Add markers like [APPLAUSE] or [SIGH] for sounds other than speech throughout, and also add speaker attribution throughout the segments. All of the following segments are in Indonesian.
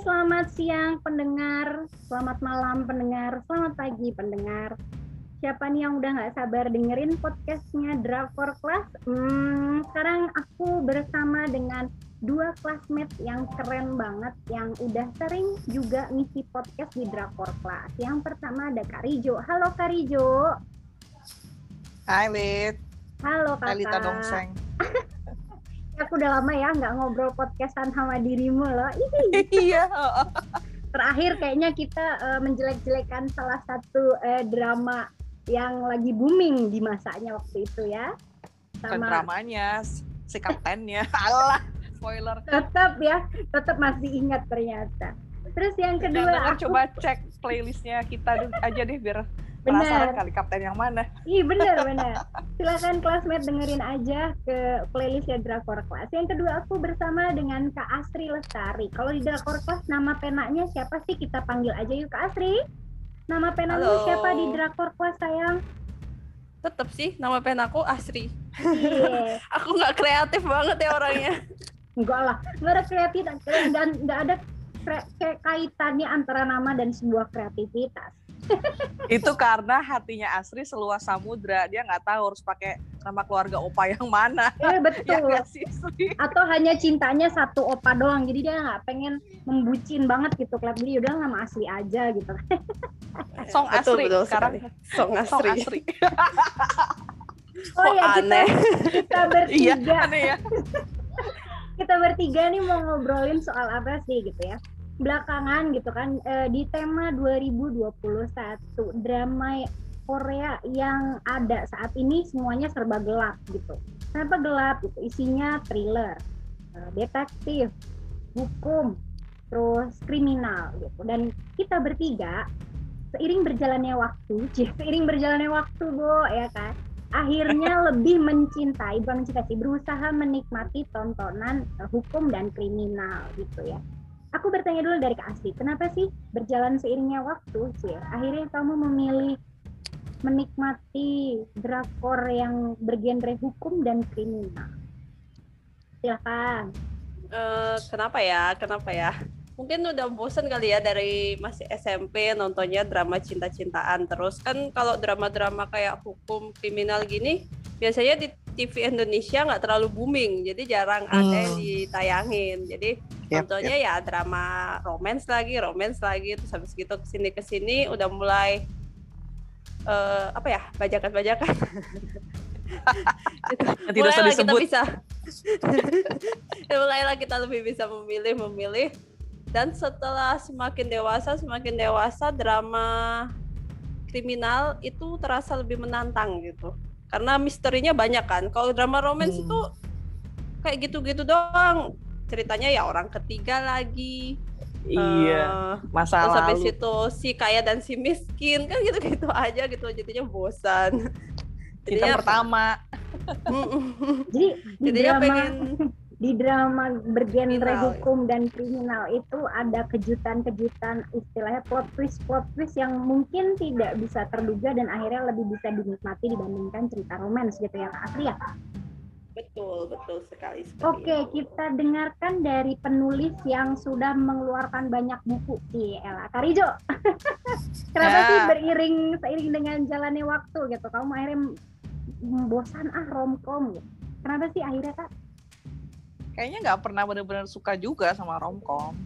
Speaker 1: selamat siang pendengar, selamat malam pendengar, selamat pagi pendengar. Siapa nih yang udah nggak sabar dengerin podcastnya Drakor Class? Hmm, sekarang aku bersama dengan dua classmate yang keren banget, yang udah sering juga ngisi podcast di Drakor Class. Yang pertama ada Karijo. Halo Karijo.
Speaker 2: Hai Lit.
Speaker 1: Halo kakak.
Speaker 2: Hai Lita Dongseng. [LAUGHS]
Speaker 1: aku udah lama ya nggak ngobrol podcastan sama dirimu loh. [LAUGHS]
Speaker 2: Iya.
Speaker 1: Terakhir kayaknya kita uh, menjelek-jelekan salah satu uh, drama yang lagi booming di masanya waktu itu ya.
Speaker 2: Sama Bukan dramanya, si kaptennya. [LAUGHS] Allah, spoiler.
Speaker 1: Tetap ya, tetap masih ingat ternyata. Terus yang kedua,
Speaker 2: aku... coba cek playlistnya kita aja deh biar Bener. kali kapten yang mana.
Speaker 1: Iya bener [LAUGHS] bener. Silakan classmate dengerin aja ke playlist ya Drakor Class. Yang kedua aku bersama dengan Kak Asri Lestari. Kalau di Drakor Class nama penanya siapa sih? Kita panggil aja yuk Kak Asri. Nama penamu siapa di Drakor Class sayang?
Speaker 3: Tetep sih nama penaku Asri. Yeah. [LAUGHS] aku nggak kreatif banget ya orangnya. [LAUGHS]
Speaker 1: Enggak lah, nggak ada kreatif dan nggak ada kaitannya antara nama dan sebuah kreativitas
Speaker 2: itu karena hatinya Asri seluas samudra. Dia nggak tahu harus pakai nama keluarga opa yang mana. [LAUGHS]
Speaker 1: Eh, betul. ya, sih, atau hanya cintanya satu opa doang. Jadi dia nggak pengen membucin banget gitu. Klub dia udah nama asli aja gitu. [LAUGHS]
Speaker 2: Song asri betul, betul sekarang
Speaker 3: song asri, song [LAUGHS] asri.
Speaker 1: oh, ya aneh kita, kita bertiga.
Speaker 2: Iya, aneh ya.
Speaker 1: Kita bertiga nih mau ngobrolin soal apa sih gitu ya belakangan gitu kan uh, di tema 2021 drama Korea yang ada saat ini semuanya serba gelap gitu. Kenapa gelap gitu? Isinya thriller, uh, detektif, hukum, terus kriminal gitu. Dan kita bertiga seiring berjalannya waktu, [LAUGHS] seiring berjalannya waktu, Bo, ya kan? Akhirnya [LAUGHS] lebih mencintai, bukan mencintai berusaha menikmati tontonan uh, hukum dan kriminal gitu ya aku bertanya dulu dari Kak Asli, kenapa sih berjalan seiringnya waktu sih? Akhirnya kamu memilih menikmati drakor yang bergenre hukum dan kriminal. Silakan.
Speaker 3: Uh, kenapa ya? Kenapa ya? Mungkin udah bosan kali ya dari masih SMP nontonnya drama cinta-cintaan terus kan kalau drama-drama kayak hukum kriminal gini biasanya di TV Indonesia nggak terlalu booming jadi jarang hmm. ada yang ditayangin jadi yep, contohnya yep. ya drama romance lagi romance lagi terus habis gitu ke sini ke sini udah mulai uh, apa ya bajakan-bajakan. [LAUGHS]
Speaker 2: Tidak usah disebut
Speaker 3: kita bisa [LAUGHS] mulailah kita lebih bisa memilih memilih. Dan setelah semakin dewasa semakin dewasa drama kriminal itu terasa lebih menantang gitu. Karena misterinya banyak kan. Kalau drama romance hmm. itu kayak gitu-gitu doang ceritanya ya orang ketiga lagi.
Speaker 2: Iya uh, masalah
Speaker 3: terus habis itu si kaya dan si miskin kan gitu-gitu [LAUGHS] aja gitu jadinya bosan.
Speaker 2: Jadinya pertama.
Speaker 1: Jadi jadinya pengen di drama bergenre kriminal. hukum dan kriminal itu ada kejutan-kejutan istilahnya plot twist plot twist yang mungkin tidak bisa terduga dan akhirnya lebih bisa dinikmati dibandingkan cerita romans gitu ya Kak Asri ya
Speaker 3: betul betul sekali,
Speaker 1: sekali oke kita dengarkan dari penulis yang sudah mengeluarkan banyak buku di Ella Karijo [LAUGHS] kenapa ya. sih beriring seiring dengan jalannya waktu gitu kamu akhirnya bosan ah romcom gitu kenapa sih akhirnya kak
Speaker 2: kayaknya nggak pernah benar-benar suka juga sama romcom.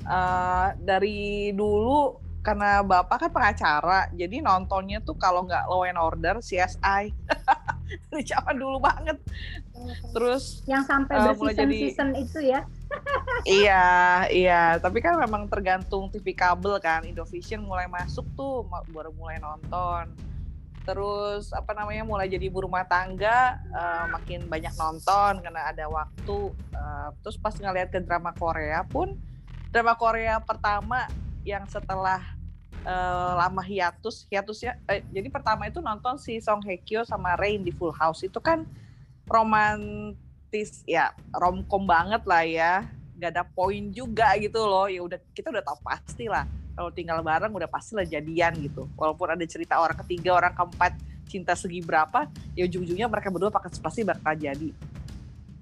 Speaker 2: Uh, dari dulu karena bapak kan pengacara, jadi nontonnya tuh kalau nggak Law and Order, CSI. [LAUGHS] [LAUGHS] Dari zaman dulu banget. Terus
Speaker 1: yang sampai uh, berseason-season itu ya. [LAUGHS]
Speaker 2: iya, iya. Tapi kan memang tergantung TV kabel kan. Indovision mulai masuk tuh baru mulai nonton terus apa namanya mulai jadi ibu rumah tangga uh, makin banyak nonton karena ada waktu uh, terus pas ngeliat ke drama Korea pun drama Korea pertama yang setelah uh, lama hiatus hiatusnya eh, jadi pertama itu nonton si Song Hye Kyo sama Rain di Full House. Itu kan romantis ya romcom banget lah ya. Gak ada poin juga gitu loh. Ya udah kita udah tahu pasti lah. Kalau tinggal bareng udah pasti lah jadian gitu. Walaupun ada cerita orang ketiga orang keempat cinta segi berapa ya ujung-ujungnya mereka berdua pakai pasti bakal jadi.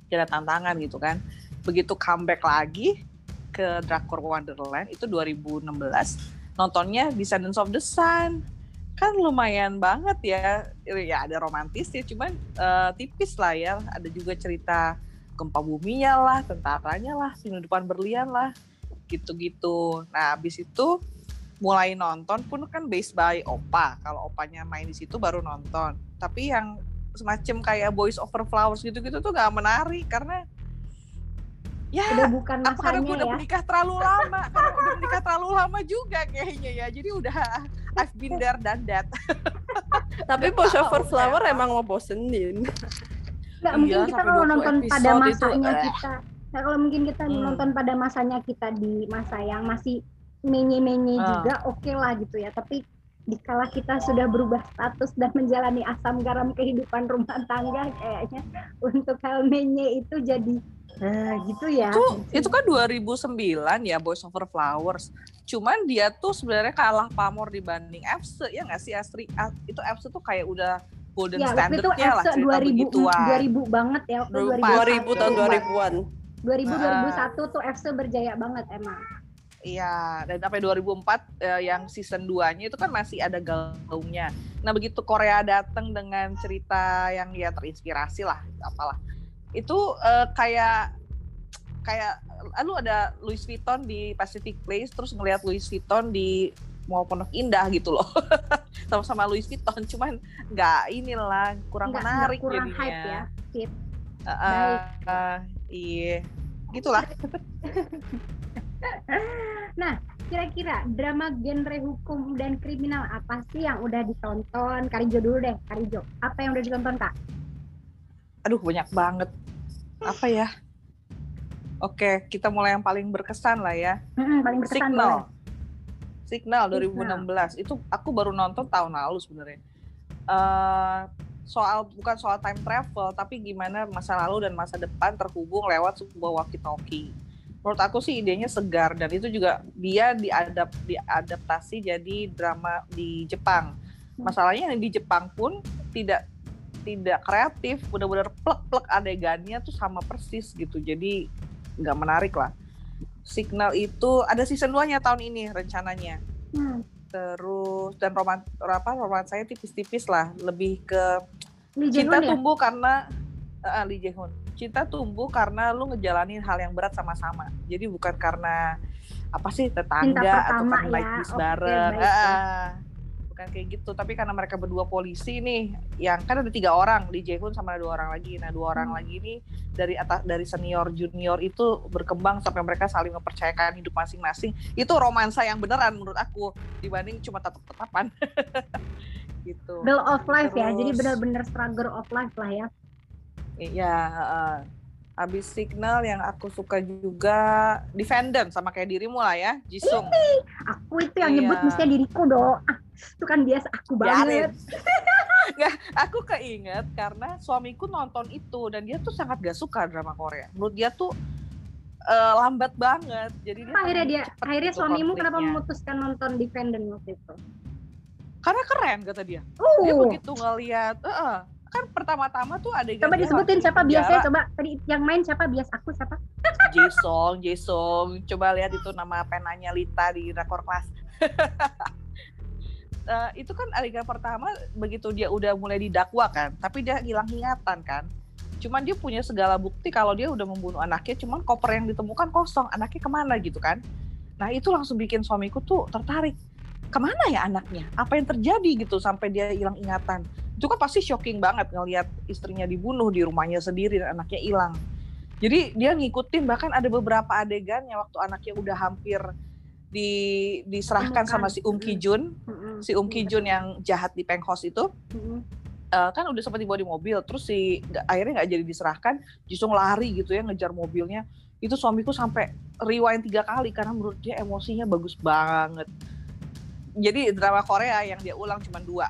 Speaker 2: Ada tantangan gitu kan. Begitu comeback lagi ke Drakor Wonderland itu 2016 nontonnya Descendants of the Sun. Kan lumayan banget ya. Ya ada romantis ya cuman uh, tipis lah ya. Ada juga cerita gempa buminya lah tentaranya lah depan berlian lah gitu-gitu. Nah habis itu mulai nonton pun kan based by opa. Kalau opanya main di situ baru nonton. Tapi yang semacam kayak Boys Over Flowers gitu-gitu tuh gak menarik karena
Speaker 1: ya udah bukan masanya
Speaker 2: karena
Speaker 1: gue
Speaker 2: udah
Speaker 1: ya.
Speaker 2: menikah terlalu lama karena udah menikah terlalu lama juga kayaknya ya. Jadi udah I've been there dan that. [LAUGHS]
Speaker 3: Tapi Boys Over Flower emang mau bosenin
Speaker 1: nggak iya, mungkin kita kalau nonton pada masanya itu, kita nah kalau mungkin kita hmm. nonton pada masanya kita di masa yang masih menye-menye uh. juga oke okay lah gitu ya. Tapi dikala kita sudah berubah status dan menjalani asam garam kehidupan rumah tangga kayaknya untuk hal menye itu jadi Nah, gitu ya.
Speaker 2: Itu, itu kan 2009 ya Boys Over Flowers. Cuman dia tuh sebenarnya kalah pamor dibanding FC ya nggak sih Astri? Itu FC tuh kayak udah golden ya, standardnya lah cerita 2000, begituan.
Speaker 1: 2000 banget ya waktu
Speaker 3: 2000, 2000 tahun 2000-an.
Speaker 1: 2000 uh, 2001 tuh FC berjaya banget emang.
Speaker 2: Iya, dan sampai 2004 eh, yang season 2-nya itu kan masih ada gaungnya. Nah, begitu Korea datang dengan cerita yang ya terinspirasi lah, apalah. Itu eh, kayak kayak lalu ada Louis Vuitton di Pacific Place terus ngelihat Louis Vuitton di Mall Pondok Indah gitu loh. [LAUGHS] Sama-sama Louis Vuitton, cuman nggak inilah kurang
Speaker 1: Nggak,
Speaker 2: menarik
Speaker 1: kurang
Speaker 2: jadinya.
Speaker 1: hype ya. Sip.
Speaker 2: Uh, uh, uh, iya, gitulah. [LAUGHS]
Speaker 1: nah, kira-kira drama genre hukum dan kriminal apa sih yang udah ditonton? Karijo dulu deh, Karijo. Apa yang udah ditonton, Kak?
Speaker 2: Aduh, banyak banget. Apa ya? Oke, kita mulai yang paling berkesan lah ya.
Speaker 1: Hmm, paling berkesan
Speaker 2: Signal.
Speaker 1: boleh.
Speaker 2: Signal 2016. Signal. Itu aku baru nonton tahun lalu sebenarnya. Uh, soal bukan soal time travel, tapi gimana masa lalu dan masa depan terhubung lewat sebuah walkie-talkie menurut aku sih idenya segar dan itu juga dia diadap diadaptasi jadi drama di Jepang. Hmm. Masalahnya di Jepang pun tidak tidak kreatif, benar-benar plek-plek adegannya tuh sama persis gitu. Jadi nggak menarik lah. Signal itu ada season 2-nya tahun ini rencananya. Hmm. Terus dan roman apa roman saya tipis-tipis lah, lebih ke Lee cinta ya? tumbuh karena uh, Lee Jae Hoon cinta tumbuh karena lu ngejalanin hal yang berat sama-sama. Jadi bukan karena apa sih tetangga atau kan naik bis bareng. Okay, ah, bukan kayak gitu. Tapi karena mereka berdua polisi nih, yang kan ada tiga orang di Jaehoon sama dua orang lagi. Nah dua orang hmm. lagi ini dari atas dari senior junior itu berkembang sampai mereka saling mempercayakan hidup masing-masing. Itu romansa yang beneran menurut aku dibanding cuma tetap-tetapan. [LAUGHS] gitu.
Speaker 1: Girl of life Terus, ya, jadi benar-benar struggle of life lah ya.
Speaker 2: Iya, uh, abis signal yang aku suka juga Defendant sama kayak dirimu lah ya, Jisung.
Speaker 1: Ini, aku itu yang iya. nyebut mestinya diriku dong. Ah, itu kan biasa aku banget. [LAUGHS]
Speaker 2: Nggak, aku keinget karena suamiku nonton itu dan dia tuh sangat gak suka drama Korea. Menurut dia tuh uh, lambat banget. Jadi dia
Speaker 1: akhirnya dia akhirnya suamimu kenapa memutuskan nonton Defendant waktu itu?
Speaker 2: Karena keren kata dia. Uh. Dia begitu ngeliat, uh, kan pertama-tama tuh ada
Speaker 1: coba disebutin siapa biasanya coba. Tadi yang main siapa? Bias aku siapa?
Speaker 2: Jason Jason. Coba lihat itu nama penanya Lita di rekor kelas. Uh, [LAUGHS] itu kan adegan pertama begitu dia udah mulai didakwa kan tapi dia hilang ingatan kan. Cuman dia punya segala bukti kalau dia udah membunuh anaknya cuman koper yang ditemukan kosong anaknya ke mana gitu kan. Nah itu langsung bikin suamiku tuh tertarik ke mana ya anaknya apa yang terjadi gitu sampai dia hilang ingatan itu kan pasti shocking banget ngelihat istrinya dibunuh di rumahnya sendiri dan anaknya hilang. Jadi dia ngikutin bahkan ada beberapa adegan yang waktu anaknya udah hampir di diserahkan sama si Um Ki Jun, si Um Ki Jun yang jahat di Penghos itu. Uh, kan udah sempat dibawa di mobil, terus si akhirnya nggak jadi diserahkan, justru lari gitu ya ngejar mobilnya. Itu suamiku sampai rewind tiga kali karena menurut dia emosinya bagus banget. Jadi drama Korea yang dia ulang cuma dua,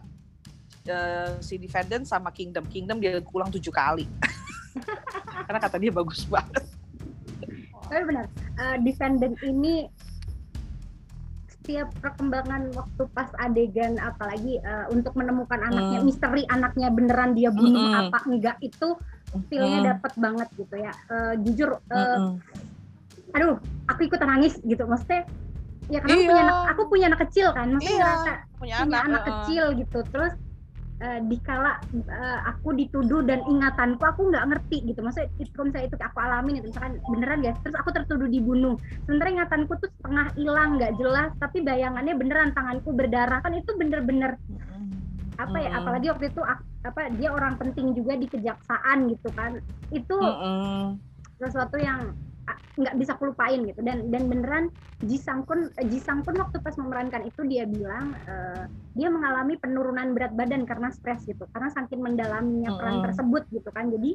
Speaker 2: uh, si Defendant sama Kingdom. Kingdom dia ulang tujuh kali. [LAUGHS] Karena kata dia bagus banget.
Speaker 1: Tapi benar, uh, Defendant ini setiap perkembangan waktu pas adegan apalagi uh, untuk menemukan anaknya, mm. misteri anaknya beneran dia bunuh mm -mm. apa enggak itu feelnya mm. dapat banget gitu ya. Uh, jujur uh, mm -mm. aduh aku ikutan nangis gitu maksudnya ya karena aku
Speaker 2: Iya.
Speaker 1: punya anak aku punya anak kecil kan maksudnya
Speaker 2: Iya,
Speaker 1: ngerasa
Speaker 2: punya
Speaker 1: punya
Speaker 2: anak,
Speaker 1: anak
Speaker 2: heeh.
Speaker 1: kecil gitu terus eh, dikala eh, aku dituduh dan ingatanku aku nggak ngerti gitu maksudnya itu misalnya itu aku alamin itu misalkan beneran ya terus aku tertuduh dibunuh sementara ingatanku tuh setengah hilang nggak jelas tapi bayangannya beneran tanganku berdarah kan itu bener-bener apa ya
Speaker 2: Mm-mm.
Speaker 1: apalagi waktu itu apa dia orang penting juga di kejaksaan gitu kan itu
Speaker 2: Mm-mm.
Speaker 1: sesuatu yang nggak bisa aku lupain gitu dan dan beneran Ji Sang Kun eh, Ji Sang Kun waktu pas memerankan itu dia bilang eh, dia mengalami penurunan berat badan karena stres gitu karena saking mendalaminya peran
Speaker 2: Mm-mm.
Speaker 1: tersebut gitu kan jadi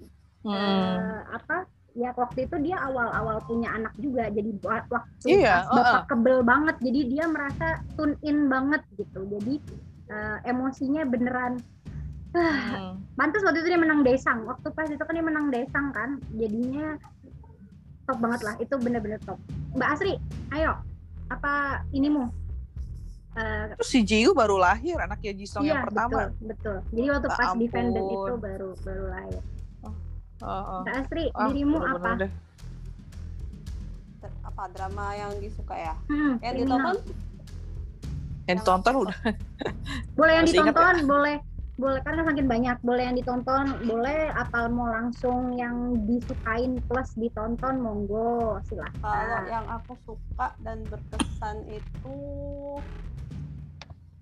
Speaker 2: Mm-mm.
Speaker 1: eh, apa ya waktu itu dia awal-awal punya anak juga jadi buat waktu
Speaker 2: Iya,
Speaker 1: pas bapak
Speaker 2: uh-uh.
Speaker 1: kebel banget jadi dia merasa tune in banget gitu jadi eh, emosinya beneran
Speaker 2: Mm.
Speaker 1: Pantes waktu itu dia menang Desang. Waktu pas itu kan dia menang Desang kan. Jadinya top banget lah. Itu bener-bener top. Mbak Asri, ayo. Apa inimu? Eh,
Speaker 2: Terus si Jiu baru lahir anaknya Jisung
Speaker 1: iya,
Speaker 2: yang pertama.
Speaker 1: betul, betul. Jadi waktu
Speaker 2: Ya
Speaker 1: pas
Speaker 2: ampun.
Speaker 1: defendant itu baru baru lahir.
Speaker 2: Heeh.
Speaker 1: Mbak Asri,
Speaker 2: Ah,
Speaker 1: dirimu
Speaker 2: bener-bener
Speaker 1: apa?
Speaker 2: deh.
Speaker 3: apa drama yang disuka ya
Speaker 1: Hmm,
Speaker 3: yang ditonton
Speaker 2: Yang ditonton udah
Speaker 1: Boleh yang
Speaker 2: Masih
Speaker 1: ditonton, boleh boleh karena makin banyak. Boleh yang ditonton boleh. Atau mau langsung yang disukain plus ditonton monggo
Speaker 3: kalau
Speaker 1: silahkan
Speaker 3: yang aku suka dan berkesan itu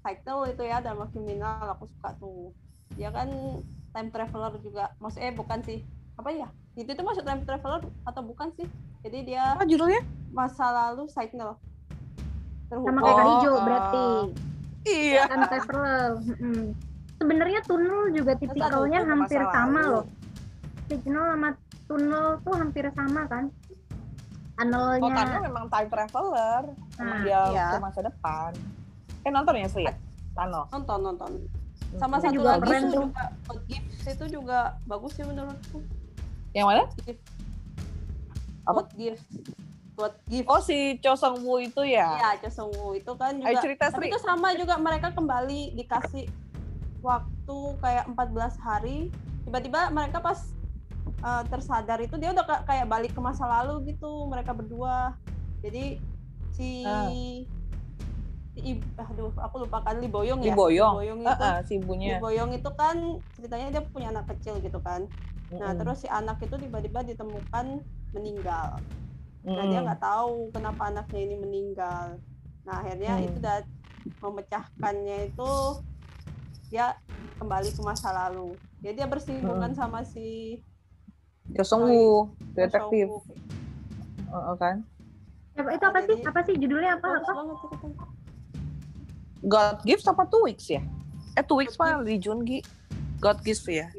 Speaker 3: Cycle itu ya drama kriminal aku suka tuh. Dia kan time traveler juga. Maksudnya bukan sih apa ya? Itu tuh masuk time traveler atau bukan sih? Jadi dia
Speaker 2: apa judulnya?
Speaker 3: masa lalu
Speaker 1: sama
Speaker 3: terhubung
Speaker 1: kayak
Speaker 2: Oh,
Speaker 1: Karijo
Speaker 2: uh,
Speaker 1: berarti.
Speaker 2: Iya.
Speaker 1: kan traveler. Sebenarnya tunnel juga tipikalnya
Speaker 2: Masa
Speaker 1: hampir sama
Speaker 2: lalu.
Speaker 1: loh signal sama tunnel tuh hampir sama kan tunnelnya
Speaker 2: Oh, karena memang time traveler. Emang
Speaker 1: Nah,
Speaker 2: dia
Speaker 3: iya.
Speaker 2: ke masa depan. Eh nonton ya Sri? Tunnel.
Speaker 3: nonton nonton sama
Speaker 1: Itu
Speaker 3: satu
Speaker 1: juga
Speaker 3: lagi
Speaker 1: keren
Speaker 3: tuh
Speaker 1: tuh.
Speaker 3: juga itu juga bagus sih menurutku
Speaker 2: Yang mana?
Speaker 3: Gift.
Speaker 2: Apa?
Speaker 3: Gives God Gives
Speaker 2: Oh si Cho Sung Woo itu ya?
Speaker 3: Iya, Cho Sung Woo itu kan
Speaker 2: Ayo
Speaker 3: juga
Speaker 2: cerita
Speaker 3: tapi itu sama juga mereka kembali dikasih waktu kayak 14 hari tiba-tiba mereka pas uh, tersadar itu dia udah ka- kayak balik ke masa lalu gitu mereka berdua jadi si
Speaker 2: Ah.
Speaker 3: si Ib- aduh aku lupakan Lee Boyong
Speaker 2: Lee
Speaker 3: ya
Speaker 2: Boyong.
Speaker 3: Lee Boyong
Speaker 2: Eh,
Speaker 3: itu
Speaker 2: eh, si
Speaker 3: Lee
Speaker 2: ibunya.
Speaker 3: Boyong itu kan ceritanya dia punya anak kecil gitu kan nah
Speaker 2: Mm-mm.
Speaker 3: terus si anak itu tiba-tiba ditemukan meninggal Nah
Speaker 2: Mm-mm.
Speaker 3: dia nggak tahu kenapa anaknya ini meninggal. Nah akhirnya
Speaker 2: Hmm.
Speaker 3: itu udah memecahkannya itu dia kembali ke masa lalu. Jadi dia bersinggungan sama si
Speaker 2: Woo, detektif.
Speaker 3: Woo.
Speaker 2: Heeh, kan?
Speaker 1: Apa- itu apa sih apa sih judulnya apa apa.
Speaker 2: God Gives apa Two Weeks ya? Eh Two Weeks mah Lee Jun Gi. God Gives ya.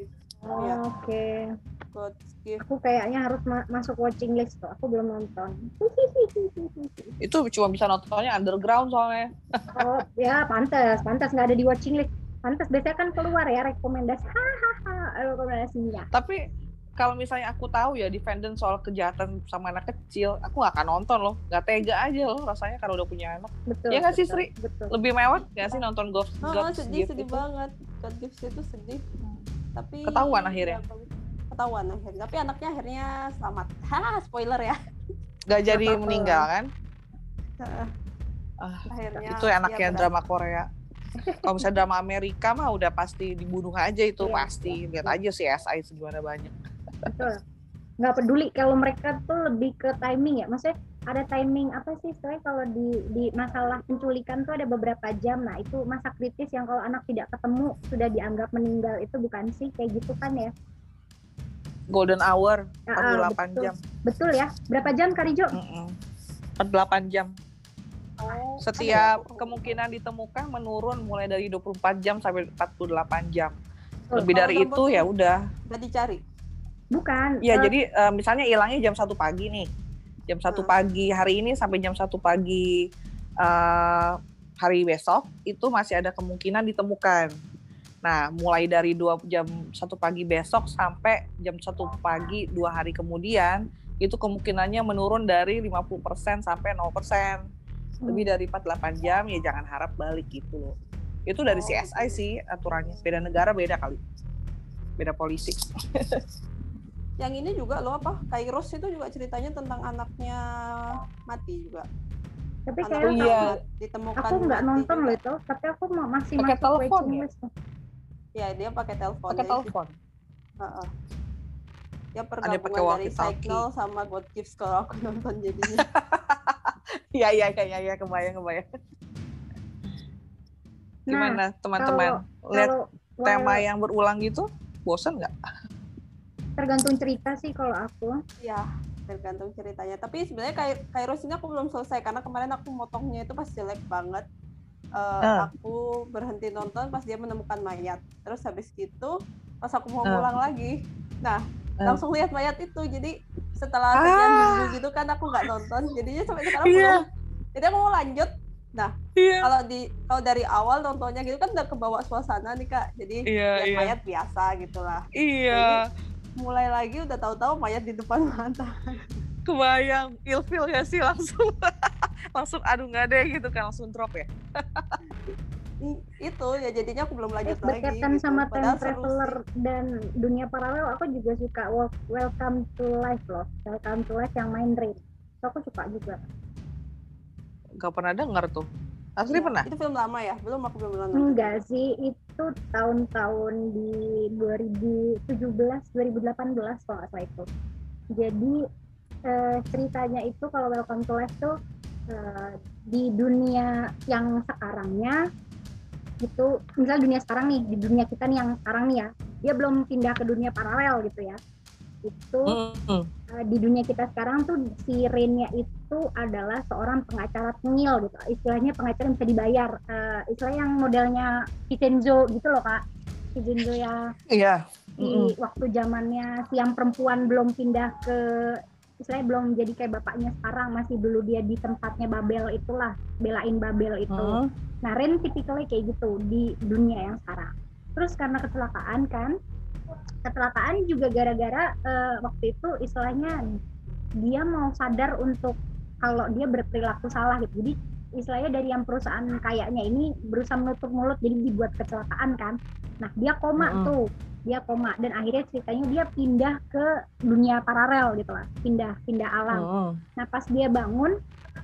Speaker 3: Iya.
Speaker 1: oke
Speaker 3: God Gift.
Speaker 1: aku kayaknya harus ma- masuk watching list tuh aku belum nonton
Speaker 2: Itu cuma bisa nontonnya underground soalnya.
Speaker 1: oh ya pantas pantas nggak ada di watching list pantas biasanya kan keluar ya rekomendasi hahaha rekomendasinya
Speaker 2: Tapi kalau misalnya aku tahu ya defendant soal kejahatan sama anak kecil, aku gak akan nonton loh. Gak tega aja loh rasanya kalau udah punya anak.
Speaker 1: betul
Speaker 2: Iya nggak sih, Sri?
Speaker 1: betul
Speaker 2: Lebih mewah gak sih nonton Golf
Speaker 3: Oh,
Speaker 2: God
Speaker 3: sedih
Speaker 2: Gift
Speaker 3: sedih
Speaker 2: itu?
Speaker 3: banget. God Gift itu sedih. Tapi
Speaker 2: Ketahuan akhirnya.
Speaker 3: ya, bagus. Ketahuan akhirnya. Tapi anaknya akhirnya selamat. Ha, spoiler ya.
Speaker 2: Gak jadi meninggal kan? Ah,
Speaker 3: Akhirnya
Speaker 2: itu enaknya
Speaker 3: dia
Speaker 2: drama Korea. Kalau misalnya drama Amerika mah udah pasti dibunuh aja itu
Speaker 1: Iya,
Speaker 2: pasti. Lihat aja CSI segimana banyak.
Speaker 1: betul nggak peduli kalau mereka tuh lebih ke timing ya maksudnya ada timing apa sih istilahnya kalau di di masalah penculikan tuh ada beberapa jam nah itu masa kritis yang kalau anak tidak ketemu sudah dianggap meninggal itu bukan sih kayak gitu kan ya
Speaker 2: Golden Hour
Speaker 1: Ah, ah,
Speaker 2: 48
Speaker 1: betul.
Speaker 2: jam.
Speaker 1: betul ya berapa jam Karijo
Speaker 2: Mm-mm. 48 jam.
Speaker 3: Oh,
Speaker 2: Setiap
Speaker 3: ada
Speaker 2: kemungkinan ditemukan menurun mulai dari 24 jam sampai 48 jam. Lebih dari itu ya udah.
Speaker 3: Udah dicari.
Speaker 1: bukan
Speaker 2: Ya jadi eh, misalnya hilangnya jam satu pagi nih. Jam satu
Speaker 3: Hmm.
Speaker 2: pagi hari ini sampai jam satu pagi eh, hari besok itu masih ada kemungkinan ditemukan. Nah, mulai dari dua jam satu pagi besok sampai jam satu pagi dua hari kemudian itu kemungkinannya menurun dari 50% sampai 0%. Lebih dari 48 jam ya jangan harap balik gitu loh. Itu dari
Speaker 3: Oh,
Speaker 2: CSI
Speaker 3: gitu.
Speaker 2: sih aturannya. Beda negara beda kali. Beda polisi. [LAUGHS]
Speaker 3: yang ini juga loh apa Kairos itu juga ceritanya tentang anaknya mati juga
Speaker 1: Tapi
Speaker 3: anak
Speaker 1: kayak
Speaker 2: Iya.
Speaker 3: ditemukan
Speaker 1: aku nggak nonton loh itu, tapi aku mau masih
Speaker 2: Pakai telepon ya?
Speaker 3: ya dia pakai telepon
Speaker 2: pakai telepon
Speaker 3: Heeh. Dia
Speaker 2: pakai
Speaker 3: pergabungan dari. Signal sama God Gives kalau aku [LAUGHS] nonton jadinya. [LAUGHS]
Speaker 2: iya iya iya iya iya, kebayang kebayang gimana teman-teman lihat
Speaker 1: Kalau
Speaker 2: tema yang berulang gitu bosan nggak
Speaker 1: tergantung cerita sih kalau aku.
Speaker 3: ya, tergantung ceritanya. Tapi sebenarnya Kai- Kairos ini aku belum selesai karena kemarin aku motongnya itu pas jelek banget. Eh,
Speaker 2: Ah.
Speaker 3: Aku berhenti nonton pas dia menemukan mayat. Terus habis gitu pas aku mau
Speaker 2: Ah.
Speaker 3: pulang lagi, nah
Speaker 2: Ah.
Speaker 3: Langsung lihat mayat itu. Jadi setelah sekian
Speaker 2: Ah.
Speaker 3: minggu gitu kan aku nggak nonton. Jadinya sampai sekarang
Speaker 2: Iya.
Speaker 3: belum. Jadi aku mau lanjut.
Speaker 2: iya
Speaker 3: kalau di kalau dari awal nontonnya gitu kan udah kebawa suasana nih kak jadi
Speaker 2: iya
Speaker 3: lihat
Speaker 2: iya
Speaker 3: mayat biasa gitulah
Speaker 2: iya
Speaker 3: mulai lagi udah tahu-tahu mayat di depan [LAUGHS] mata
Speaker 2: kebayang ilfil gak sih langsung [LAUGHS] langsung aduh nggak deh gitu kan langsung drop ya [LAUGHS]
Speaker 3: itu ya jadinya aku belum
Speaker 1: Eh,
Speaker 3: lanjut lagi
Speaker 1: berkaitan
Speaker 3: gitu.
Speaker 1: sama time
Speaker 3: Padahal
Speaker 1: traveler
Speaker 3: sih.
Speaker 1: dan dunia paralel, aku juga suka Wel- Welcome to Life loh. Welcome to Life yang main Rain. Itu aku suka juga.
Speaker 2: nggak pernah denger tuh asli
Speaker 3: Iya,
Speaker 2: pernah
Speaker 3: itu film lama ya belum aku belum nonton
Speaker 1: Enggak sih, itu tahun-tahun di 2017, 2018 kalau nggak salah itu. Jadi eh, ceritanya itu kalau Welcome to Life tuh eh, di dunia yang sekarangnya itu misal dunia sekarang nih di dunia kita nih yang sekarang nih ya dia belum pindah ke dunia paralel gitu ya. Itu
Speaker 2: Mm-mm.
Speaker 1: eh, di dunia kita sekarang tuh si Rennya itu adalah seorang pengacara tengil gitu. Istilahnya pengacara yang bisa dibayar. Eh, istilah yang modelnya Vincenzo gitu loh kak. Vincenzo yang
Speaker 2: iya.
Speaker 1: di waktu zamannya si yang perempuan belum pindah ke istilahnya belum jadi kayak bapaknya sekarang masih dulu dia di tempatnya Babel itulah belain Babel itu
Speaker 2: Mm.
Speaker 1: Nah, Ren tipikalnya kayak gitu di dunia yang sekarang. Terus karena kecelakaan kan, kecelakaan juga gara-gara eh, waktu itu istilahnya dia mau sadar untuk kalau dia berperilaku salah gitu. Jadi istilahnya dari yang perusahaan kayaknya ini berusaha menutup mulut jadi dibuat kecelakaan kan. Nah, dia koma
Speaker 2: Mm-mm.
Speaker 1: tuh. Dia koma dan akhirnya ceritanya dia pindah ke dunia paralel gitu lah. Pindah pindah alam.
Speaker 2: Mm-mm.
Speaker 1: Nah pas dia bangun,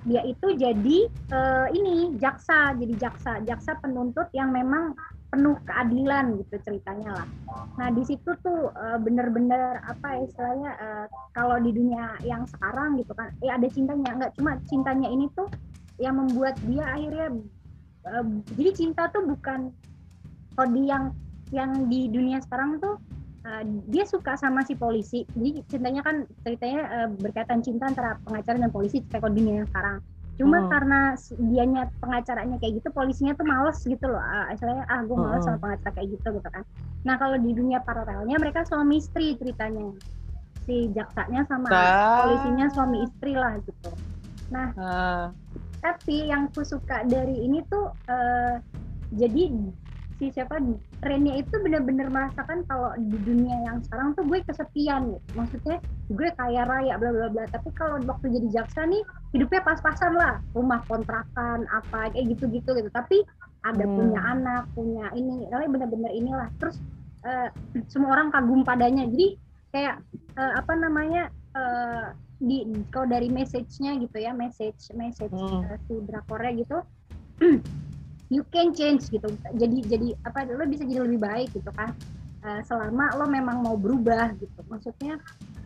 Speaker 1: dia itu jadi eh, ini jaksa, jadi jaksa, jaksa penuntut yang memang penuh keadilan gitu ceritanya lah. Nah di situ tuh eh, bener-bener apa istilahnya eh, kalau di dunia yang sekarang gitu kan, eh ada cintanya, nggak cuma cintanya ini tuh yang membuat dia akhirnya eh, jadi cinta tuh bukan di yang yang di dunia sekarang tuh uh, dia suka sama si polisi jadi cintanya kan ceritanya uh, berkaitan cinta antara pengacara dan polisi kayak kalau di dunia yang sekarang cuma
Speaker 2: Hmm.
Speaker 1: karena dianya pengacaranya kayak gitu polisinya tuh males gitu loh uh, istilahnya ah gue males
Speaker 2: Hmm.
Speaker 1: sama pengacara kayak gitu gitu kan nah kalau di dunia paralelnya mereka suami istri ceritanya si jaksanya sama
Speaker 2: Ah.
Speaker 1: polisinya suami istri lah gitu
Speaker 2: Ah.
Speaker 1: tapi yang aku suka dari ini tuh eh, jadi si siapa Renya itu benar-benar merasakan kalau di dunia yang sekarang tuh gue kesepian gitu. maksudnya gue kaya raya bla bla bla tapi kalau waktu jadi jaksa nih hidupnya pas-pasan lah rumah kontrakan apa kayak gitu-gitu gitu tapi ada
Speaker 2: Hmm.
Speaker 1: punya anak punya ini kalian benar-benar inilah terus eh, semua orang kagum padanya jadi kayak eh, apa namanya eh, di kalau dari message-nya gitu ya message message
Speaker 2: Hmm.
Speaker 1: eh, si drakornya gitu [CLEARS THROAT] you can change gitu. Jadi jadi apa lo bisa jadi lebih baik gitu kan. Eh, selama lo memang mau berubah gitu. Maksudnya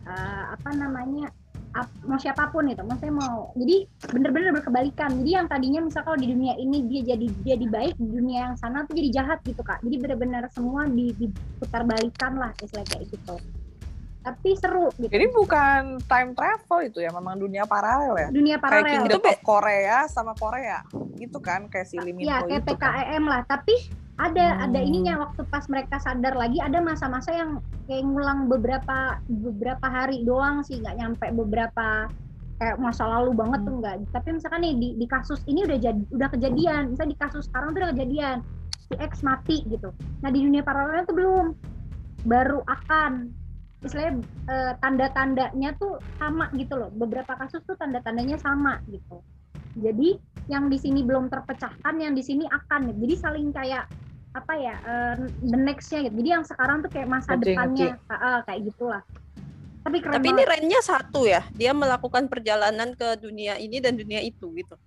Speaker 1: eh, apa namanya ap- mau siapa pun gitu. Maksudnya mau jadi bener-bener berkebalikan. Jadi yang tadinya misal kalau di dunia ini dia jadi dia di baik di dunia yang sana tuh jadi jahat gitu kak. Jadi bener-bener semua di, diputar balikan lah istilah kayak gitu tapi seru gitu.
Speaker 2: Jadi bukan time travel itu ya, memang dunia paralel ya.
Speaker 1: dunia
Speaker 2: Kayak
Speaker 1: paralel.
Speaker 2: Kingdom of Korea sama Korea, gitu kan kayak si Lee Min
Speaker 1: Iya
Speaker 2: Ho
Speaker 1: kayak
Speaker 2: itu kan.
Speaker 1: PKEM lah. Tapi ada ada
Speaker 2: Hmm.
Speaker 1: ininya waktu pas mereka sadar lagi ada masa-masa yang kayak ngulang beberapa beberapa hari doang sih. Nggak nyampe beberapa kayak masa lalu banget tuh
Speaker 2: Hmm.
Speaker 1: enggak tapi misalkan nih di, di kasus ini udah jadi udah kejadian. Misalnya di kasus sekarang tuh udah kejadian. Si X mati gitu. Nah di dunia paralel tuh belum. Baru akan istilahnya eh, tanda-tandanya tuh sama gitu loh. Beberapa kasus tuh tanda-tandanya sama gitu. Jadi yang di sini belum terpecahkan yang di sini akan. Jadi saling kayak apa ya eh, the nextnya gitu. Jadi yang sekarang tuh kayak masa depannya. ah, kayak gitulah. Tapi keren
Speaker 3: Tapi ini range-nya satu ya. Dia melakukan perjalanan ke dunia ini dan dunia itu gitu.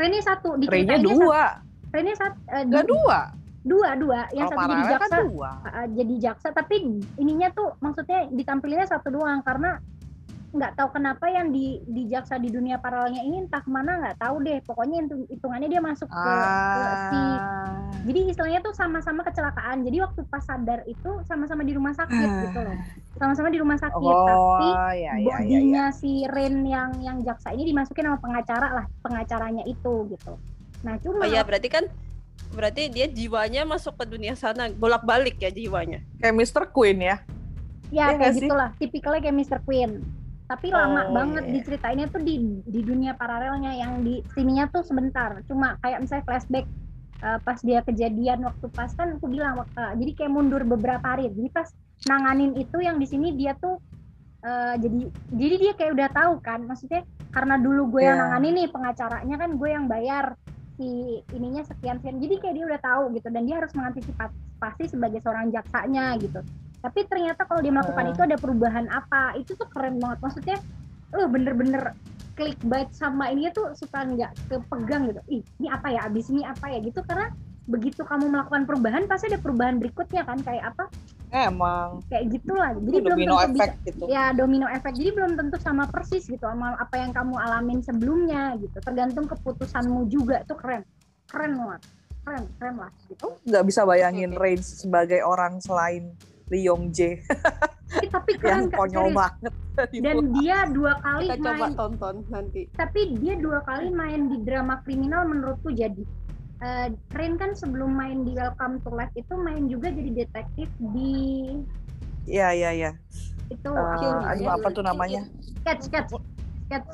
Speaker 1: Rene satu ceritanya
Speaker 2: dua,
Speaker 1: satu. Rene satu du-
Speaker 2: dua.
Speaker 1: Dua dua. Yang
Speaker 2: Kalau
Speaker 1: satu jadi
Speaker 2: paralel
Speaker 1: jaksa.
Speaker 2: kan dua.
Speaker 1: uh, jadi jaksa. Tapi ininya tuh maksudnya ditampilinnya satu doang. Karena nggak tahu kenapa yang di di jaksa di dunia paralelnya ini entah ke mana nggak tahu deh. Pokoknya hitung- hitungannya dia masuk ke, ke si
Speaker 2: Ah.
Speaker 1: jadi istilahnya tuh sama-sama kecelakaan. Jadi waktu pas sadar itu sama-sama di rumah sakit gitu loh. Sama-sama di rumah sakit tapi
Speaker 2: Oh, ya, ya, ya, ya.
Speaker 1: bodinya si Ren yang yang jaksa ini dimasukin sama pengacara lah pengacaranya itu gitu. Nah
Speaker 3: Oh
Speaker 1: cuma
Speaker 3: ya, berarti kan berarti dia jiwanya masuk ke dunia sana, bolak-balik ya jiwanya.
Speaker 2: Kayak Mr. Queen ya.
Speaker 1: Ya
Speaker 2: Iya
Speaker 1: kayak gitulah, tipikalnya kayak Mr. Queen. Tapi lama
Speaker 2: Oh,
Speaker 1: banget
Speaker 2: iya.
Speaker 1: diceritainnya tuh di di dunia paralelnya yang di sininya tuh sebentar. Cuma kayak misalnya flashback eh, pas dia kejadian waktu pas kan aku bilang eh, jadi kayak mundur beberapa hari. Jadi pas nanganin itu yang di sini dia tuh eh, jadi jadi dia kayak udah tahu kan maksudnya karena dulu gue yang
Speaker 2: Iya.
Speaker 1: nanganin nih pengacaranya kan gue yang bayar si ininya sekian sekian. Jadi kayak dia udah tahu gitu dan dia harus mengantisipasi sebagai seorang jaksanya gitu. Tapi ternyata kalau dia melakukan
Speaker 2: Ah.
Speaker 1: itu ada perubahan apa? Itu tuh keren banget. Maksudnya eh bener-bener klik bait sama ininya tuh suka nggak kepegang gitu. Ih ini apa ya? Abis ini apa ya? Gitu karena begitu kamu melakukan perubahan pasti ada perubahan berikutnya kan? Kayak apa
Speaker 2: Emang.
Speaker 1: kayak gitulah. Jadi
Speaker 2: Itu
Speaker 1: belum
Speaker 2: domino
Speaker 1: tentu bisa
Speaker 2: effect gitu.
Speaker 1: ya domino efek jadi belum tentu sama persis gitu sama apa yang kamu alamin sebelumnya gitu. Tergantung keputusanmu juga. Tuh keren. Keren banget. Keren keren lah gitu.
Speaker 2: Nggak bisa bayangin
Speaker 3: Oke.
Speaker 2: Range sebagai orang selain Lee Yong Jae.
Speaker 1: Ih, tapi [LAUGHS] keren
Speaker 2: yang konyol banget.
Speaker 1: dan dia dua kali
Speaker 3: Kita coba
Speaker 1: main
Speaker 3: tonton nanti.
Speaker 1: tapi dia dua kali main di drama kriminal menurutku jadi Eh Rain kan sebelum main di Welcome to Life itu main juga jadi detektif di
Speaker 2: Iya, iya, iya.
Speaker 1: itu apa
Speaker 2: aduh,
Speaker 1: ya?
Speaker 2: apa tuh namanya?
Speaker 1: sketch sketch sketch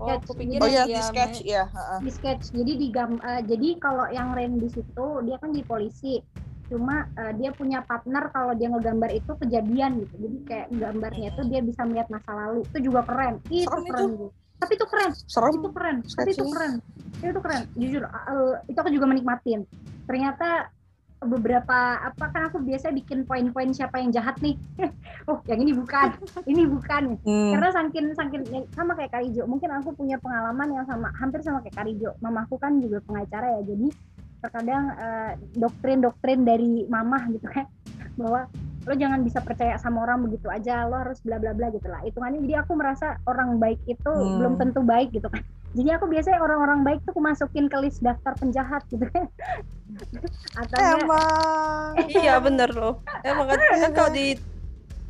Speaker 3: Oh,
Speaker 1: Sketch.
Speaker 3: aku pikir
Speaker 2: Oh iya, di sketch
Speaker 3: main-
Speaker 2: ya. heeh.
Speaker 1: di sketch jadi di gam eh, jadi kalau yang Rain di situ dia kan di polisi cuma eh, dia punya partner kalau dia ngegambar itu kejadian gitu jadi kayak gambarnya itu dia bisa melihat masa lalu itu juga keren itu
Speaker 2: Serem
Speaker 1: keren
Speaker 2: itu.
Speaker 1: Bu. Tapi itu keren.
Speaker 2: Serem.
Speaker 1: itu keren. Tapi itu keren. Itu keren. Jujur eh, itu aku juga menikmatin. Ternyata beberapa apa kan aku biasa bikin poin-poin siapa yang jahat nih. [LAUGHS] Oh yang ini bukan. [LAUGHS] Ini bukan.
Speaker 2: Hmm.
Speaker 1: karena saking saking ya, sama kayak Karijo mungkin aku punya pengalaman yang sama hampir sama kayak Karijo mamaku kan juga pengacara ya. Jadi terkadang eh, doktrin-doktrin dari mamah gitu kan. [LAUGHS] Bahwa lo jangan bisa percaya sama orang begitu aja lo harus bla bla bla gitu lah hitungannya jadi aku merasa orang baik itu
Speaker 2: Hmm.
Speaker 1: belum tentu baik gitu kan [LAUGHS] jadi aku biasanya orang-orang baik tuh aku masukin ke list daftar penjahat gitu kan [LAUGHS] atau
Speaker 2: Emang.
Speaker 3: Iya bener loh. Emang kan, kan kalau di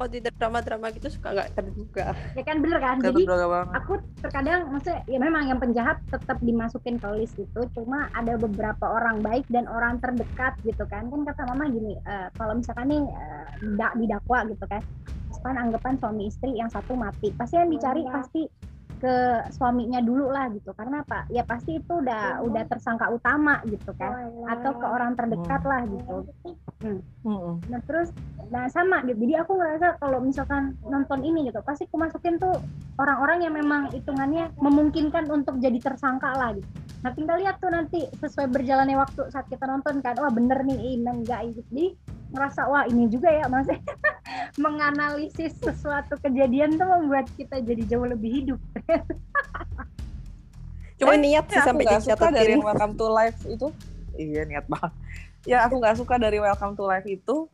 Speaker 3: kalau di drama-drama gitu suka nggak terduga.
Speaker 1: ya kan bener kan? Jadi aku terkadang maksudnya ya memang yang penjahat tetap dimasukin ke list itu cuma ada beberapa orang baik dan orang terdekat gitu kan. Kan kata mama gini eh, kalau misalkan nih eh, da- didakwa gitu kan misalkan anggapan suami istri yang satu mati pasti yang dicari pasti ke suaminya dulu lah gitu. Karena apa? Ya pasti itu udah udah tersangka utama gitu kan. Atau ke orang terdekat lah gitu.
Speaker 2: Mm-mm.
Speaker 1: Nah terus, nah sama gitu. Jadi aku ngerasa kalau misalkan nonton ini gitu, pasti aku masukin tuh orang-orang yang memang hitungannya memungkinkan untuk jadi tersangka lah gitu. Nah tinggal lihat tuh nanti sesuai berjalannya waktu saat kita nonton kan, wah bener nih ini enggak gitu. Jadi ngerasa wah ini juga ya mas [LAUGHS] menganalisis sesuatu kejadian tuh membuat kita jadi jauh lebih hidup.
Speaker 3: Cuma
Speaker 2: Eh,
Speaker 3: niat sih
Speaker 2: Ya,
Speaker 3: sampai
Speaker 2: nggak suka dari. Welcome to Life itu. Iya niat banget. Ya aku nggak suka dari Welcome to Life itu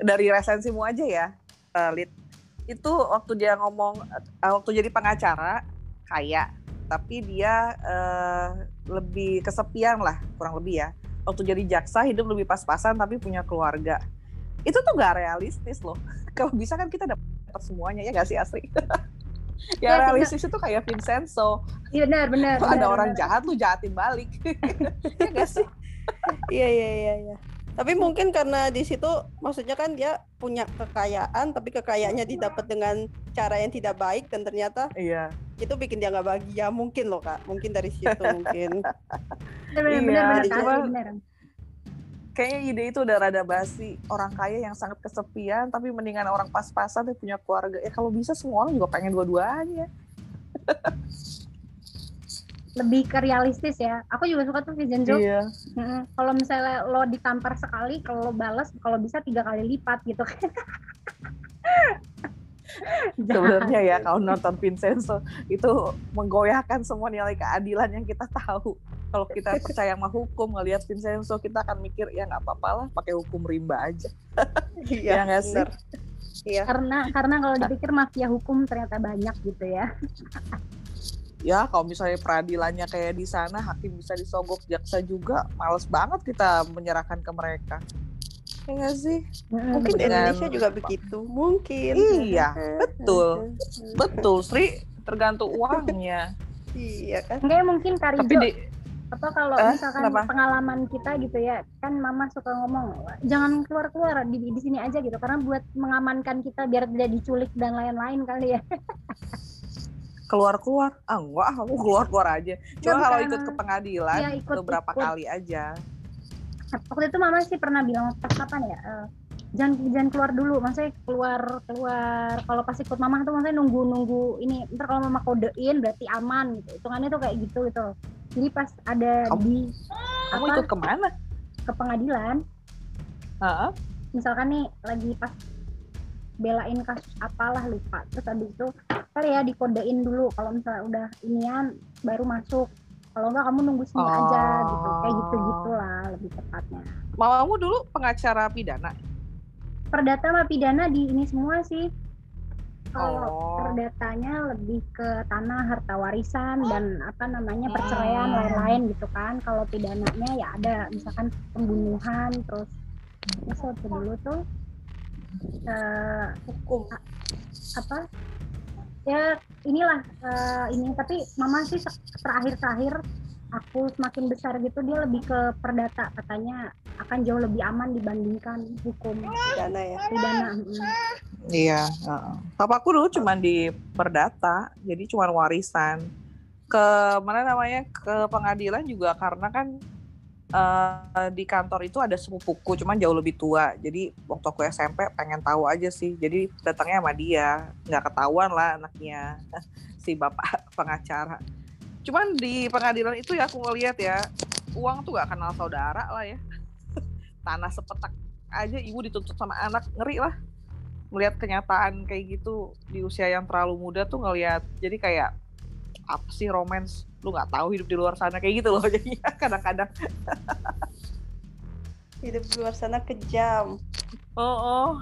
Speaker 2: dari resensimu aja ya, eh, Lid. Itu waktu dia ngomong, eh, waktu jadi pengacara kaya, tapi dia eh, lebih kesepian lah kurang lebih ya. Waktu jadi jaksa hidup lebih pas-pasan tapi punya keluarga. Itu tuh nggak realistis loh. [LAUGHS] Kalau bisa kan kita dapat semuanya ya nggak sih Asri? [LAUGHS]
Speaker 1: Ya,
Speaker 2: ya realistis itu kayak Vincenzo
Speaker 1: Iya benar benar.
Speaker 2: kalau [LAUGHS] ada
Speaker 1: benar,
Speaker 2: orang
Speaker 1: benar.
Speaker 2: jahat lu jahatin balik ya gak sih
Speaker 3: Iya iya iya iya. Tapi mungkin karena di situ maksudnya kan dia punya kekayaan tapi kekayaannya didapat dengan cara yang tidak baik dan ternyata
Speaker 2: iya
Speaker 3: itu bikin dia nggak bahagia mungkin loh kak mungkin dari situ mungkin
Speaker 1: Benar benar
Speaker 2: Iya,
Speaker 1: benar benar Kak, benar.
Speaker 2: Kayaknya ide itu udah rada basi orang kaya yang sangat kesepian tapi mendingan orang pas-pasan dia punya keluarga ya kalau bisa semua orang juga pengen dua-duanya
Speaker 1: Lebih ke realistis ya. Aku juga suka tuh Vincenzo.
Speaker 2: iya
Speaker 1: Mm-mm. Kalau misalnya lo ditampar sekali, kalau lo balas kalau bisa tiga kali lipat gitu. [LAUGHS]
Speaker 2: sebenarnya ya kalau nonton Vincenzo itu menggoyahkan semua nilai keadilan yang kita tahu kalau kita percaya sama hukum ngelihat Vincenzo kita akan mikir ya nggak apa-apa lah pakai hukum rimba aja [LAUGHS]
Speaker 3: Iya,
Speaker 2: ya nggak sih.
Speaker 3: Iya.
Speaker 1: karena karena kalau dipikir mafia hukum ternyata banyak gitu ya [LAUGHS]
Speaker 2: ya kalau misalnya peradilannya kayak di sana hakim bisa disogok jaksa juga males banget kita menyerahkan ke mereka ya nggak sih
Speaker 3: Mungkin
Speaker 2: Dengan-
Speaker 3: Indonesia juga begitu. Mungkin.
Speaker 2: Iya, betul. [LAUGHS] betul Sri tergantung uangnya
Speaker 3: Iya kan?
Speaker 1: Enggak mungkin Karijo
Speaker 2: tapi di
Speaker 1: apa kalau
Speaker 2: Eh,
Speaker 1: misalkan
Speaker 2: kenapa?
Speaker 1: pengalaman kita gitu ya kan mama suka ngomong jangan keluar keluar di di sini aja gitu. Karena buat mengamankan kita biar tidak diculik dan lain-lain kali ya.
Speaker 2: Keluar keluar ah enggak aku keluar keluar aja. Cuma kalau ikut ke pengadilan
Speaker 1: Iya, ikut-
Speaker 2: beberapa
Speaker 1: ikut.
Speaker 2: kali aja.
Speaker 1: Waktu itu mama sih pernah bilang pas kapan ya? Eh, jangan jangan keluar dulu. Maksudnya keluar keluar kalau pas ikut mama tuh maksudnya nunggu nunggu ini ntar kalau mama kodein berarti aman gitu. Hitungannya tuh kayak gitu gitu jadi pas ada
Speaker 2: Kamu-
Speaker 1: di
Speaker 2: kamu
Speaker 1: apa?
Speaker 2: ikut ke mana?
Speaker 1: Ke pengadilan.
Speaker 2: Heeh.
Speaker 1: misalkan nih lagi pas belain kasus apalah lupa. Terus habis itu kali ya dikodein dulu. Kalau misalnya udah inian baru masuk. Kalau enggak kamu nunggu sini aja gitu. Kayak gitu gitulah lebih tepatnya.
Speaker 2: Mamamu dulu pengacara pidana?
Speaker 1: Perdata sama pidana di ini semua sih kalau
Speaker 2: oh
Speaker 1: perdatanya lebih ke tanah harta warisan dan apa namanya perceraian
Speaker 2: Hmm.
Speaker 1: lain-lain gitu kan kalau pidananya ya ada misalkan pembunuhan terus misal dulu tuh eh,
Speaker 3: Hukum.
Speaker 1: apa ya inilah eh, ini tapi mama sih terakhir-terakhir aku semakin besar gitu dia lebih ke perdata katanya akan jauh lebih aman dibandingkan hukum
Speaker 3: Pidana ya.
Speaker 1: pidana mm.
Speaker 2: Iya heeh. papaku dulu cuma di perdata jadi cuma warisan. Ke mana namanya ke pengadilan juga karena kan eh, di kantor itu ada sepupuku cuman jauh lebih tua. Jadi waktu aku SMP pengen tahu aja sih. Jadi datangnya sama dia. Nggak ketahuan lah anaknya [LAUGHS] si bapak pengacara. Cuman di pengadilan itu ya aku ngeliat ya uang tuh gak kenal saudara lah ya. [LAUGHS] Tanah sepetak aja ibu dituntut sama anak ngeri lah melihat kenyataan kayak gitu di usia yang terlalu muda tuh ngelihat jadi kayak apa sih romance lu nggak tahu hidup di luar sana kayak gitu loh [LAUGHS] jadinya kadang-kadang
Speaker 3: Hidup di luar sana kejam.
Speaker 2: oh, oh.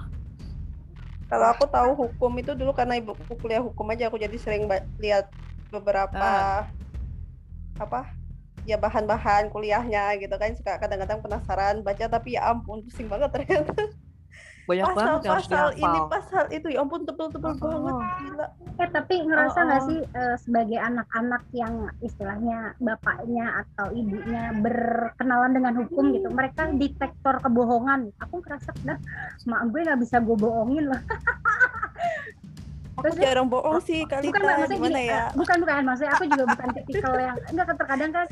Speaker 3: Kalau aku tahu hukum itu dulu karena ibuku kuliah hukum aja aku jadi sering lihat beberapa apa ya bahan-bahan kuliahnya gitu kan suka kadang-kadang penasaran baca tapi ya ampun pusing banget ternyata
Speaker 2: banyak banget yang harus
Speaker 3: pasal-pasal ini pasal itu ya ampun tebel-tebel
Speaker 2: Oh.
Speaker 3: banget gila
Speaker 1: Eh tapi ngerasa
Speaker 2: Oh,
Speaker 1: nggak
Speaker 2: oh.
Speaker 1: sih eh, sebagai anak-anak yang istilahnya bapaknya atau ibunya berkenalan dengan hukum gitu, mereka detektor kebohongan. Aku ngerasa dah, mak gue nggak bisa gue bohongin loh. [LAUGHS]
Speaker 3: aku
Speaker 1: Terus dia-
Speaker 3: jarang bohong sih kali
Speaker 1: bukan maksudnya
Speaker 3: gimana
Speaker 1: gini,
Speaker 3: ya
Speaker 1: eh, bukan bukan maksudnya aku juga bukan [LAUGHS] tipikal yang enggak terkadang kan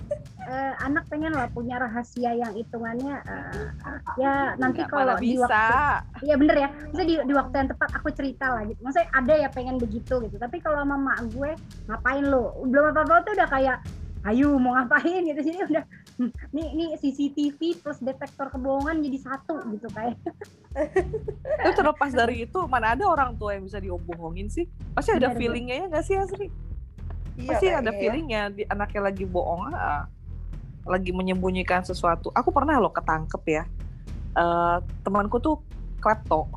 Speaker 1: eh, anak pengen lah punya rahasia yang hitungannya eh, ya nanti kalau di
Speaker 2: bisa
Speaker 1: waktu Iya bener ya, maksudnya di, di waktu yang tepat aku cerita lah gitu. Maksudnya ada ya pengen begitu gitu. Tapi kalau sama mak gue ngapain lo? Belum apa-apa tuh udah kayak ayo mau ngapain? Gitu. Jadi udah hmm, nih nih CCTV plus detektor kebohongan jadi satu gitu kayak.
Speaker 2: Tapi terlepas dari itu mana ada orang tua yang bisa diobohongin sih? Pasti ada
Speaker 1: Benar,
Speaker 2: feelingnya ya nggak sih Asri?
Speaker 3: Iya
Speaker 2: pasti ada
Speaker 3: ya.
Speaker 2: feelingnya di anaknya lagi bohong ah, lagi menyembunyikan sesuatu. Aku pernah loh ketangkep ya. Eh temanku tuh klepto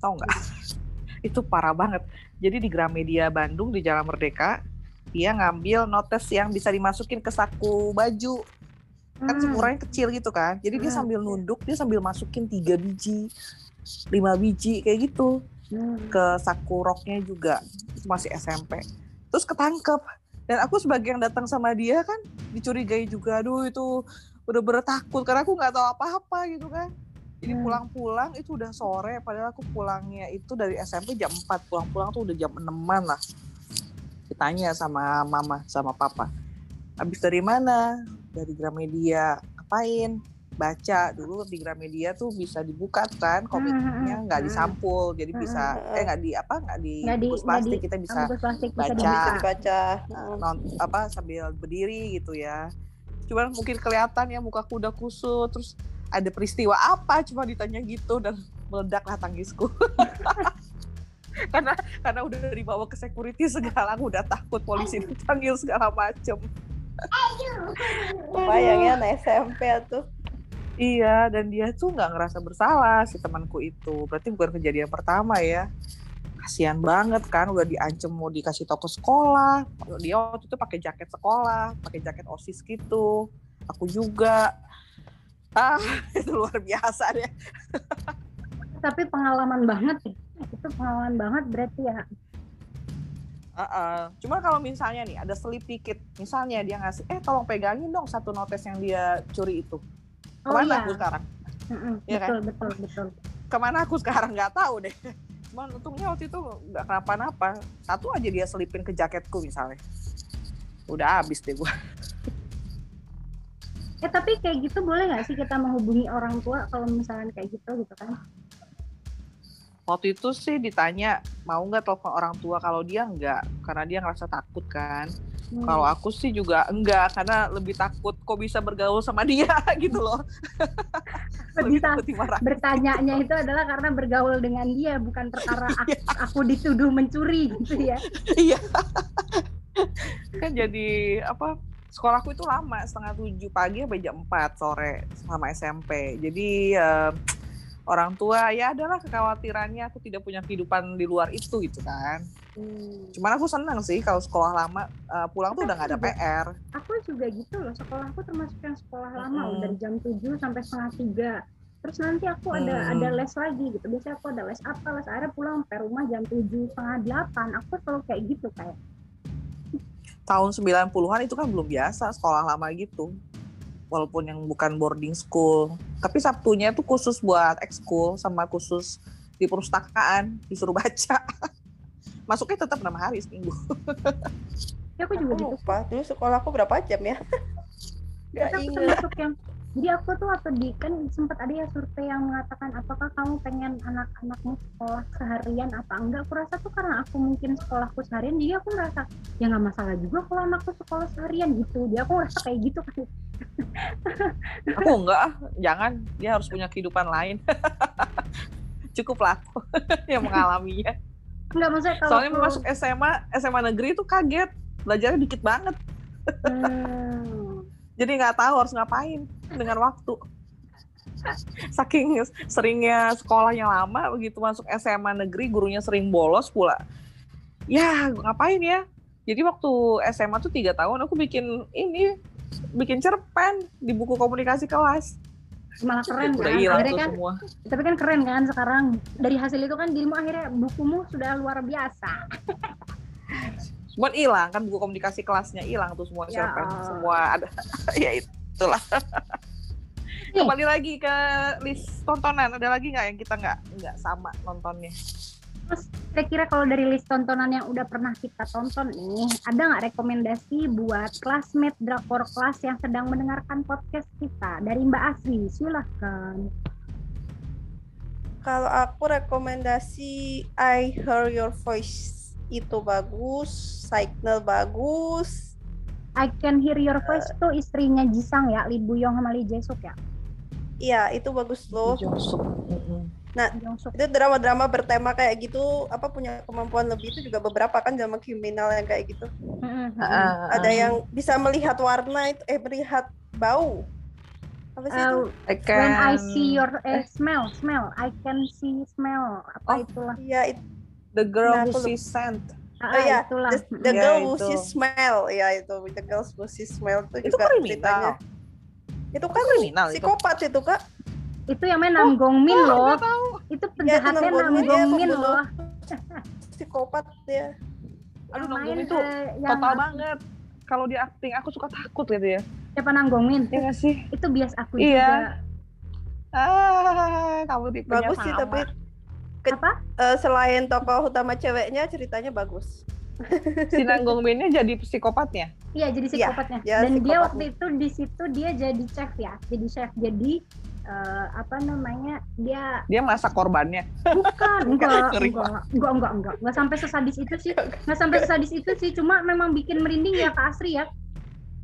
Speaker 2: tau nggak? [LAUGHS] Itu parah banget. Jadi di Gramedia Bandung di Jalan Merdeka dia ngambil notes yang bisa dimasukin ke saku baju kan
Speaker 1: Hmm.
Speaker 2: ukurannya kecil gitu kan jadi dia
Speaker 1: Hmm.
Speaker 2: sambil nunduk dia sambil masukin tiga biji lima biji kayak gitu
Speaker 1: Hmm.
Speaker 2: ke saku roknya juga itu masih SMP terus ketangkep dan aku sebagai yang datang sama dia kan dicurigai juga aduh itu udah bertakut karena aku nggak tahu apa-apa gitu kan jadi
Speaker 1: Hmm.
Speaker 2: pulang-pulang itu udah sore padahal aku pulangnya itu dari SMP jam 4 pulang-pulang tuh udah jam 6 lah ditanya sama mama sama papa habis dari mana? Dari Gramedia ngapain? Baca dulu di Gramedia tuh bisa dibuka kan komiknya nggak disampul. Jadi bisa
Speaker 3: Hmm.
Speaker 2: eh nggak di apa nggak di bungkus plastik.
Speaker 1: di-
Speaker 2: kita bisa
Speaker 1: plastik
Speaker 2: baca.
Speaker 3: bisa
Speaker 1: dibuka.
Speaker 3: dibaca
Speaker 2: uh, non apa sambil berdiri gitu ya. Cuman mungkin kelihatan ya mukaku udah kusut terus ada peristiwa apa? Cuma ditanya gitu dan meledaklah tangisku [LAUGHS] [LAUGHS] karena karena udah dibawa ke security segala aku udah takut polisi dipanggil segala macem.
Speaker 3: Bayang ya anak SMP tuh.
Speaker 2: iya dan dia tuh nggak ngerasa bersalah si temanku itu. Berarti bukan kejadian pertama ya. Kasihan banget kan udah diancam mau dikasih toko sekolah. Dia waktu itu pakai jaket sekolah pakai jaket osis gitu. Aku juga. Ah [LAUGHS] itu luar biasa deh.
Speaker 1: Tapi pengalaman banget. ya. Itu pengalaman banget berarti ya.
Speaker 2: Uh-uh. Cuma kalau misalnya nih ada selip dikit, misalnya dia ngasih, eh tolong pegangin dong satu notes yang dia curi itu.
Speaker 1: Oh
Speaker 2: Ke mana
Speaker 1: iya.
Speaker 2: aku sekarang?
Speaker 1: Mm-mm,
Speaker 2: Iya kan?
Speaker 1: betul, betul, betul.
Speaker 2: Ke mana aku sekarang nggak tahu deh. Cuman untungnya waktu itu nggak kenapa-napa. Satu aja dia selipin ke jaketku misalnya. Udah habis deh gua.
Speaker 1: Eh tapi kayak gitu boleh nggak sih kita menghubungi orang tua kalau misalnya kayak gitu gitu kan?
Speaker 2: Waktu itu sih ditanya mau nggak telepon orang tua kalau dia nggak karena dia ngerasa takut kan.
Speaker 1: Hmm.
Speaker 2: Kalau aku sih juga enggak karena lebih takut kok bisa bergaul sama [LAUGHS] dia gitu loh. [LAUGHS]
Speaker 1: Lebih
Speaker 2: takut
Speaker 1: bertanyanya itu adalah karena bergaul dengan dia bukan perkara aku, [LAUGHS] aku dituduh mencuri gitu ya.
Speaker 2: Iya. kan jadi apa? Sekolahku itu lama setengah tujuh pagi sampai jam 4 sore sama SMP. Jadi eh, orang tua ya adalah kekhawatirannya aku tidak punya kehidupan di luar itu gitu kan.
Speaker 3: Hmm.
Speaker 2: Cuman aku senang sih kalau sekolah lama eh, pulang tuh udah nggak ada PR.
Speaker 1: Aku juga gitu loh. Sekolahku termasuk yang sekolah lama loh, dari jam 7 sampai setengah tiga. Terus nanti aku ada
Speaker 2: Hmm.
Speaker 1: ada les lagi gitu. Biasanya aku ada les apa, les akhirnya pulang sampai rumah jam 7 setengah delapan. Aku selalu kayak gitu kayak.
Speaker 2: Tahun 90-an itu kan belum biasa sekolah lama gitu. Walaupun yang bukan boarding school. Tapi Sabtunya itu khusus buat ekskul sama khusus di perpustakaan disuruh baca. [LAUGHS] Masuknya tetap enam hari seminggu.
Speaker 1: Ya aku juga
Speaker 3: Aku
Speaker 1: gitu.
Speaker 3: lupa, dulu sekolahku berapa jam ya? Gak
Speaker 1: Tapi aku termasuk yang jadi aku tuh waktu di kan sempat ada ya survei yang mengatakan apakah kamu pengen anak-anakmu sekolah seharian apa enggak aku rasa tuh karena aku mungkin sekolahku seharian jadi aku merasa ya nggak masalah juga kalau anakku sekolah seharian gitu dia aku merasa kayak gitu kan [LAUGHS]
Speaker 2: Aku enggak, ah, jangan. Dia harus punya kehidupan lain. [LAUGHS] Cukup aku [LAUGHS] yang mengalaminya.
Speaker 1: nggak maksudnya kalau
Speaker 2: Soalnya mau masuk SMA, SMA negeri itu kaget. Belajarnya dikit banget.
Speaker 1: Hmm,
Speaker 2: Jadi nggak tahu harus ngapain dengan waktu. Saking seringnya sekolahnya lama, begitu masuk SMA negeri, gurunya sering bolos pula. Ya, ngapain ya? Jadi waktu SMA tuh tiga tahun, aku bikin ini, bikin cerpen di buku komunikasi kelas.
Speaker 1: malah keren
Speaker 2: Udah
Speaker 1: kan
Speaker 2: hilang
Speaker 1: akhirnya
Speaker 2: tuh
Speaker 1: kan
Speaker 2: semua.
Speaker 1: tapi kan keren kan sekarang dari hasil itu kan dirimu akhirnya bukumu sudah luar biasa [LAUGHS]
Speaker 2: Cuman hilang kan buku komunikasi kelasnya hilang tuh semua
Speaker 1: Ya.
Speaker 2: cerpen, semua ada. [LAUGHS] ya itulah. Kembali lagi ke list tontonan, ada lagi nggak yang kita nggak nggak sama nontonnya?
Speaker 1: Terus kira-kira kalau dari list tontonan yang udah pernah kita tonton nih, ada nggak rekomendasi buat classmate drakor kelas yang sedang mendengarkan podcast kita dari Mbak Asri? Silahkan.
Speaker 3: Kalau aku rekomendasi I Hear Your Voice itu bagus, Signal bagus,
Speaker 1: I Can Hear Your Voice tuh istrinya Jisang ya, Lee Buyong sama Lee Jae Suk ya.
Speaker 3: iya itu bagus loh.
Speaker 1: Suk.
Speaker 3: Itu drama-drama bertema kayak gitu, apa punya kemampuan lebih itu juga beberapa kan drama kriminal yang kayak gitu.
Speaker 1: Mm-mm, mm-mm.
Speaker 2: Ah,
Speaker 3: Ada yang bisa melihat warna itu, eh melihat bau. Apa sih itu?
Speaker 1: Uh,
Speaker 2: I
Speaker 1: when I
Speaker 2: can-
Speaker 1: see your eh, smell, smell, I can see smell
Speaker 2: Oh.
Speaker 1: apa itulah.
Speaker 3: Iya, itu
Speaker 2: The Girl
Speaker 3: Nah,
Speaker 2: Who. Sees Scent.
Speaker 3: Oh, iya.
Speaker 1: itulah.
Speaker 3: the, the
Speaker 2: Ya,
Speaker 3: girl who
Speaker 2: itu.
Speaker 3: sees smell, ya itu the girl who sees smell itu,
Speaker 2: Itu
Speaker 3: juga
Speaker 2: kriminal.
Speaker 3: ceritanya. Itu kan
Speaker 2: kriminal itu.
Speaker 3: psikopat itu kak.
Speaker 1: Itu yang main Nam Gong Min
Speaker 2: Oh,
Speaker 1: loh. Itu
Speaker 3: Iya, itu
Speaker 1: penjahatnya
Speaker 3: Nam
Speaker 1: Nam
Speaker 3: Min, dia
Speaker 1: Gong Min loh. [LAUGHS]
Speaker 3: Psikopat dia.
Speaker 2: Aduh,
Speaker 1: main,
Speaker 2: itu
Speaker 1: eh, yang
Speaker 2: total banget. Kalau dia acting, aku suka takut gitu ya.
Speaker 1: siapa Nam Gong Min?
Speaker 2: Iya sih?
Speaker 1: Itu bias aku
Speaker 2: Iya.
Speaker 1: juga.
Speaker 2: Ah, kamu tipenya
Speaker 3: Bagus sih
Speaker 2: sama.
Speaker 3: tapi Ke-
Speaker 1: Apa?
Speaker 3: eh, selain tokoh utama ceweknya ceritanya bagus.
Speaker 2: si Nanggong Minnya jadi psikopatnya.
Speaker 1: Iya, jadi
Speaker 3: Iya,
Speaker 1: psikopatnya.
Speaker 3: dia
Speaker 1: Dan dia
Speaker 3: psikopatnya.
Speaker 1: waktu itu di situ dia jadi chef ya. Jadi chef. Jadi eh, apa namanya? Dia
Speaker 2: Dia masak korbannya.
Speaker 1: bukan [LAUGHS] enggak,
Speaker 2: Ngeri
Speaker 1: enggak, enggak, enggak, enggak, enggak sampai sesadis itu sih. Enggak sampai sesadis itu sih, cuma memang bikin merinding ya Kak Asri ya.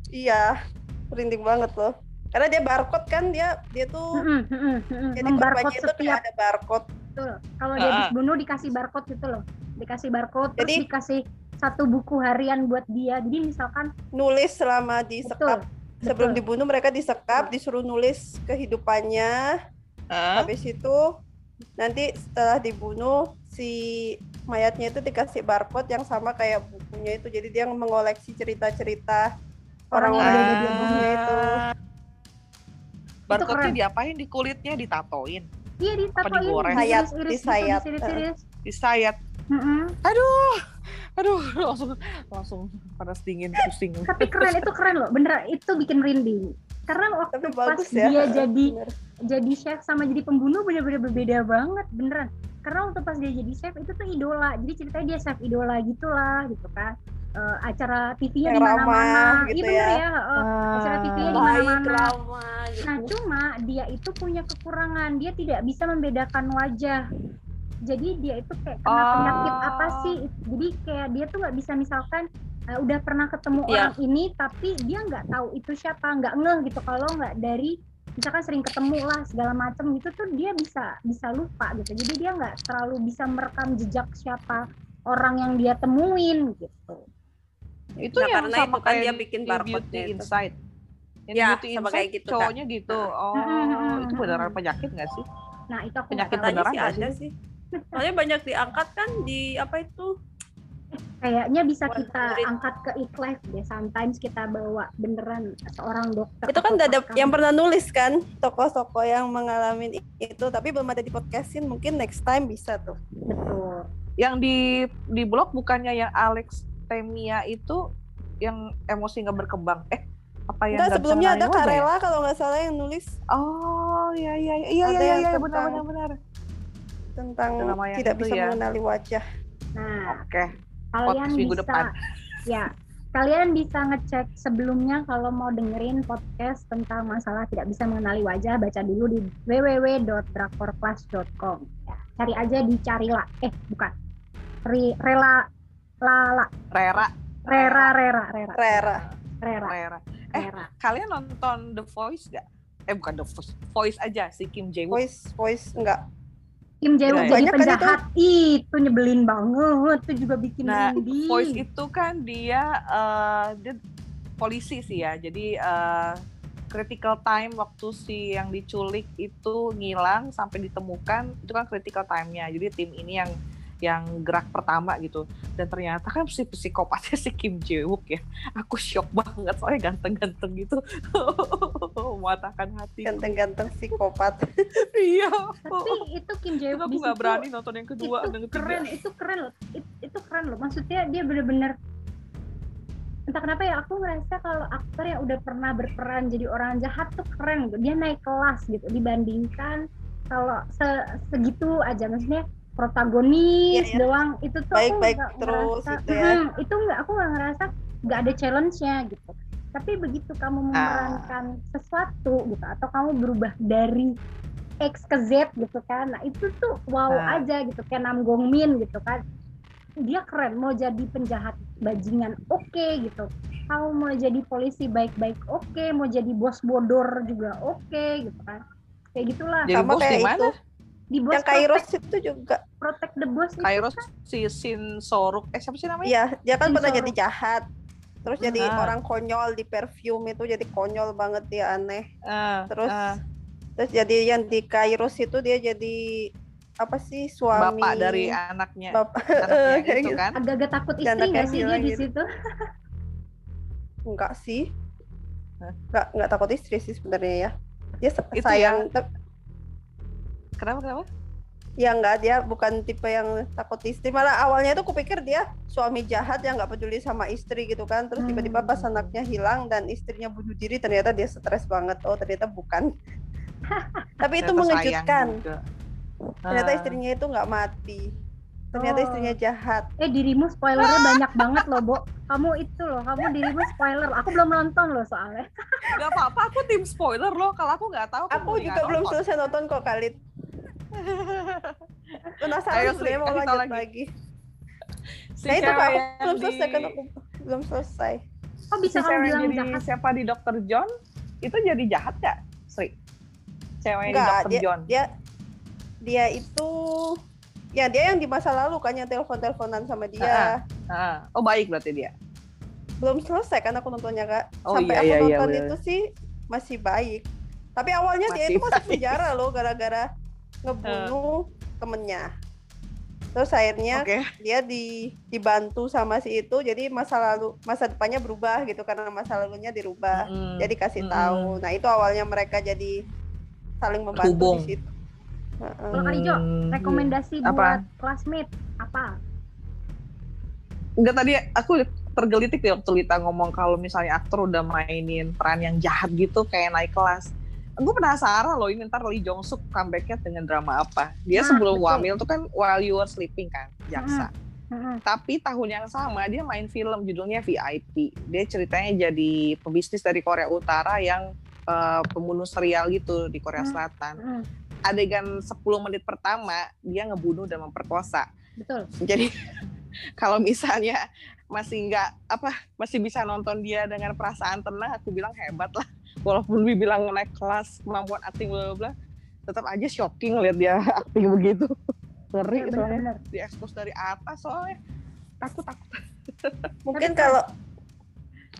Speaker 3: Iya, merinding banget loh. Karena dia barcode kan dia dia tuh
Speaker 1: Mm-mm, mm-mm, mm-mm.
Speaker 3: jadi korbannya itu kayak
Speaker 1: setiap
Speaker 3: ada barcode.
Speaker 1: betul. Kalau dia dibunuh dikasih barcode gitu loh. dikasih barcode terus
Speaker 3: Jadi-
Speaker 1: dikasih satu buku harian buat dia jadi misalkan
Speaker 3: Nulis selama disekap
Speaker 1: betul
Speaker 3: sebelum
Speaker 1: betul.
Speaker 3: dibunuh mereka disekap, disuruh nulis kehidupannya.
Speaker 2: Hah?
Speaker 3: Habis itu nanti setelah dibunuh si mayatnya itu dikasih barcode yang sama kayak bukunya itu. Jadi dia mengoleksi cerita-cerita
Speaker 1: Orang yang ada
Speaker 3: di
Speaker 1: di
Speaker 3: bukunya itu.
Speaker 2: Barcode-nya diapain? Di kulitnya ditatoin,
Speaker 1: iya ditatoin
Speaker 2: digoreng?
Speaker 3: Sayat,
Speaker 1: iris-iris gitu,
Speaker 3: disayat.
Speaker 2: disayat.
Speaker 1: Mm-mm.
Speaker 2: Aduh, aduh, [LAUGHS] langsung langsung panas dingin, pusing.
Speaker 1: tapi keren itu keren loh bener itu bikin merinding karena waktu
Speaker 3: Tapi
Speaker 1: pas
Speaker 3: bagus ya.
Speaker 1: dia jadi
Speaker 3: Bener.
Speaker 1: jadi chef sama jadi pembunuh bener-bener berbeda banget beneran karena waktu pas dia jadi chef itu tuh idola jadi ceritanya dia chef idola gitulah gitu kan Eh, acara TV-nya di mana-mana iya
Speaker 3: gitu
Speaker 1: bener
Speaker 3: ya.
Speaker 1: ya heeh. acara TV-nya di mana-mana
Speaker 3: ramah gitu.
Speaker 1: Nah, cuma dia itu punya kekurangan. Dia tidak bisa membedakan wajah. Jadi dia itu kayak kena
Speaker 2: Oh.
Speaker 1: penyakit apa sih? Jadi kayak dia tuh nggak bisa misalkan uh, udah pernah ketemu
Speaker 3: Iya.
Speaker 1: orang ini, tapi dia nggak tahu itu siapa, nggak ngeh gitu. Kalau nggak dari misalkan sering ketemu lah segala macam gitu tuh dia bisa bisa lupa gitu. Jadi dia nggak terlalu bisa merekam jejak siapa orang yang dia temuin gitu.
Speaker 2: Itu
Speaker 3: Nah,
Speaker 2: yang
Speaker 3: karena
Speaker 2: sama
Speaker 3: itu kan dia
Speaker 2: di-
Speaker 3: bikin itu.
Speaker 2: Inside. Yang
Speaker 3: Ya,
Speaker 2: Beauty
Speaker 3: sama kayak gitu,
Speaker 2: cowoknya gitu. Oh,
Speaker 1: Mm-mm.
Speaker 2: itu beneran penyakit nggak sih?
Speaker 1: Nah itu aku
Speaker 2: Penyakit beneran
Speaker 3: sih ada sih. Soalnya banyak diangkat kan di apa itu?
Speaker 1: Kayaknya bisa
Speaker 3: Buat
Speaker 1: kita
Speaker 3: murid.
Speaker 1: angkat ke iklive deh. Sometimes kita bawa beneran seorang dokter.
Speaker 3: Itu kan ada yang pernah nulis kan tokoh-tokoh yang mengalami itu, tapi belum ada di podcastin. Mungkin next time bisa tuh.
Speaker 1: betul.
Speaker 2: Yang di di blog bukannya yang Alex Temia itu yang emosi nggak berkembang. Eh, apa yang
Speaker 3: Enggak, sebelumnya ada
Speaker 2: wajah ya?
Speaker 3: Karela kalau nggak salah yang nulis
Speaker 2: Oh, iya iya iya iya
Speaker 3: Ada
Speaker 2: iya,
Speaker 3: yang
Speaker 2: iya benar benar benar.
Speaker 3: Tentang tidak bisa
Speaker 2: ya.
Speaker 3: mengenali wajah.
Speaker 1: Nah,
Speaker 2: Oke.
Speaker 1: kalian
Speaker 2: podcast minggu
Speaker 1: bisa
Speaker 2: depan.
Speaker 1: ya kalian bisa ngecek sebelumnya kalau mau dengerin podcast tentang masalah tidak bisa mengenali wajah baca dulu di www.drakorclass.com ya, cari aja di carilah eh bukan Ri, rela lala
Speaker 2: Rera.
Speaker 1: rera rera rera
Speaker 3: Rera.
Speaker 1: rera
Speaker 2: Rera. Eh,
Speaker 1: rera
Speaker 2: kalian nonton The Voice gak? Eh bukan The Voice, Voice aja si Kim Jae Wook.
Speaker 3: Voice voice enggak.
Speaker 1: Kim Jae Wook jadi
Speaker 3: kan
Speaker 1: penjahat itu nyebelin banget itu juga bikin
Speaker 2: Nah,
Speaker 1: merinding.
Speaker 2: Voice itu kan dia eh, dia polisi sih ya. Jadi eh, critical time waktu si yang diculik itu ngilang sampai ditemukan itu kan critical time-nya. Jadi tim ini yang yang gerak pertama gitu. Dan ternyata kan si psikopatnya si Kim Jae Wook ya aku shock banget soalnya ganteng-ganteng gitu. [LAUGHS] Mematahkan hati.
Speaker 3: Ganteng-ganteng psikopat. [LAUGHS]
Speaker 2: iya.
Speaker 1: Tapi itu Kim Jae
Speaker 2: Terus
Speaker 1: Wook
Speaker 2: aku nggak berani nonton yang kedua
Speaker 1: itu
Speaker 2: dan ketiga
Speaker 1: keren itu keren loh. It- itu keren loh. Maksudnya dia bener-bener entah kenapa ya aku ngerasa kalau aktor yang udah pernah berperan jadi orang jahat tuh keren gitu. Dia naik kelas gitu. Dibandingkan kalau se- segitu aja. Maksudnya protagonis
Speaker 3: Iya, iya.
Speaker 1: doang itu tuh
Speaker 3: Baik-baik
Speaker 1: aku nggak
Speaker 3: terus
Speaker 1: ngerasa,
Speaker 3: gitu ya.
Speaker 1: Mm, itu nggak aku nggak ngerasa nggak ada challenge-nya gitu tapi begitu kamu
Speaker 3: Ah.
Speaker 1: memerankan sesuatu gitu atau kamu berubah dari X ke Z gitu kan nah itu tuh wow
Speaker 2: Nah.
Speaker 1: aja gitu kayak Nam Gong Min gitu kan dia keren mau jadi penjahat bajingan oke gitu kamu mau jadi polisi baik-baik oke mau jadi bos bodor juga oke gitu kan kayak gitulah
Speaker 2: jadi
Speaker 3: Sama
Speaker 2: bos
Speaker 3: kayak
Speaker 2: mana
Speaker 3: itu.
Speaker 1: Di bos
Speaker 3: Yang Kairos
Speaker 1: protect,
Speaker 3: itu juga.
Speaker 1: protect the boss
Speaker 2: Kairos si Shin Soruk eh siapa sih namanya
Speaker 3: Iya, dia kan
Speaker 1: Shin
Speaker 3: pernah jadi jahat. Terus jadi
Speaker 2: Ah.
Speaker 3: orang konyol di perfume itu jadi konyol banget dia aneh.
Speaker 2: Ah,
Speaker 3: Terus
Speaker 2: ah,
Speaker 3: terus jadi yang di Kairos itu dia jadi apa sih suami
Speaker 2: bapak dari anaknya
Speaker 3: bapak [LAUGHS]
Speaker 2: anaknya [LAUGHS]
Speaker 3: kayak
Speaker 2: itu
Speaker 3: gitu.
Speaker 2: kan
Speaker 1: agak-agak takut istri nggak sih dia di
Speaker 3: gitu.
Speaker 1: situ [LAUGHS]
Speaker 3: enggak sih enggak enggak takut istri sih sebenarnya ya dia sayang tep-
Speaker 2: kenapa kenapa
Speaker 3: ya enggak dia bukan tipe yang takut istri malah awalnya tuh kupikir dia suami jahat yang nggak peduli sama istri gitu kan terus tiba-tiba pas
Speaker 1: Hmm.
Speaker 3: anaknya hilang dan istrinya bunuh diri ternyata dia stres banget oh ternyata bukan [LAUGHS] tapi itu
Speaker 2: Ternyata
Speaker 3: mengejutkan
Speaker 2: juga.
Speaker 3: ternyata
Speaker 2: Ah.
Speaker 3: istrinya itu nggak mati ternyata
Speaker 1: Oh.
Speaker 3: istrinya jahat
Speaker 1: eh dirimu spoilernya [LAUGHS] banyak banget loh Bo kamu itu loh kamu dirimu spoiler aku belum nonton loh soalnya
Speaker 2: Gak apa-apa, aku tim spoiler loh. Kalau aku nggak tahu,
Speaker 3: aku juga belum
Speaker 2: nonton.
Speaker 3: selesai nonton kok Khalid penasaran
Speaker 2: Ayo, Sri,
Speaker 3: mau lanjut lagi,
Speaker 2: lagi. Si
Speaker 3: nah itu kok aku belum selesai
Speaker 2: di-
Speaker 3: kan aku belum selesai
Speaker 1: kok bisa
Speaker 2: si
Speaker 1: kamu bilang
Speaker 2: jadi
Speaker 1: jahat
Speaker 2: siapa di Dr. John itu jadi jahat gak, Sri? Cewek di
Speaker 3: Enggak,
Speaker 2: Dr.
Speaker 3: dia,
Speaker 2: John.
Speaker 3: dia dia itu ya dia yang di masa lalu kan yang telepon-teleponan sama dia.
Speaker 2: Ah, oh baik berarti dia.
Speaker 3: Belum selesai kan aku nontonnya kak.
Speaker 2: Oh,
Speaker 3: Sampai
Speaker 2: iya,
Speaker 3: aku
Speaker 2: iya, iya,
Speaker 3: nonton
Speaker 2: bener.
Speaker 3: itu sih masih baik. Tapi awalnya dia
Speaker 2: Masih
Speaker 3: itu masuk penjara loh gara-gara ngebunuh temennya. Terus akhirnya
Speaker 2: Oke.
Speaker 3: dia di dibantu sama si itu jadi masa lalu masa depannya berubah gitu karena masa lalunya dirubah.
Speaker 2: Mm,
Speaker 3: Jadi kasih
Speaker 2: mm,
Speaker 3: tahu. Nah, itu awalnya mereka jadi saling membantu
Speaker 2: Terhubung.
Speaker 3: di situ. Heeh.
Speaker 1: Kalau Kak Ijo,
Speaker 2: mm,
Speaker 1: rekomendasi
Speaker 2: Apa?
Speaker 1: buat classmate apa?
Speaker 2: Enggak tadi aku tergelitik waktu Lita ngomong kalau misalnya aktor udah mainin peran yang jahat gitu kayak naik kelas. Gue penasaran loh ini ntar Lee Jong Suk comebacknya dengan drama apa. Dia
Speaker 1: Nah,
Speaker 2: sebelum
Speaker 1: betul.
Speaker 2: Wamil tuh kan While You Were Sleeping kan, jaksa.
Speaker 1: Mm-mm.
Speaker 2: Tapi tahun yang sama dia main film judulnya VIP. Dia ceritanya jadi pebisnis dari Korea Utara yang eh, pembunuh serial gitu di Korea
Speaker 1: Hmm.
Speaker 2: Selatan.
Speaker 1: Mm-mm.
Speaker 2: Adegan 10 menit pertama dia ngebunuh dan memperkosa.
Speaker 1: Betul.
Speaker 2: Jadi [LAUGHS] kalau misalnya masih nggak apa masih bisa nonton dia dengan perasaan tenang, aku bilang hebat lah. Walaupun dibilang naik kelas kemampuan acting bla bla tetap aja shocking lihat dia [LAUGHS] acting begitu. Ngeri
Speaker 1: Ya,
Speaker 2: soalnya
Speaker 1: benar-benar.
Speaker 2: diekspos dari atas soalnya takut takut. [LAUGHS]
Speaker 3: Mungkin kalau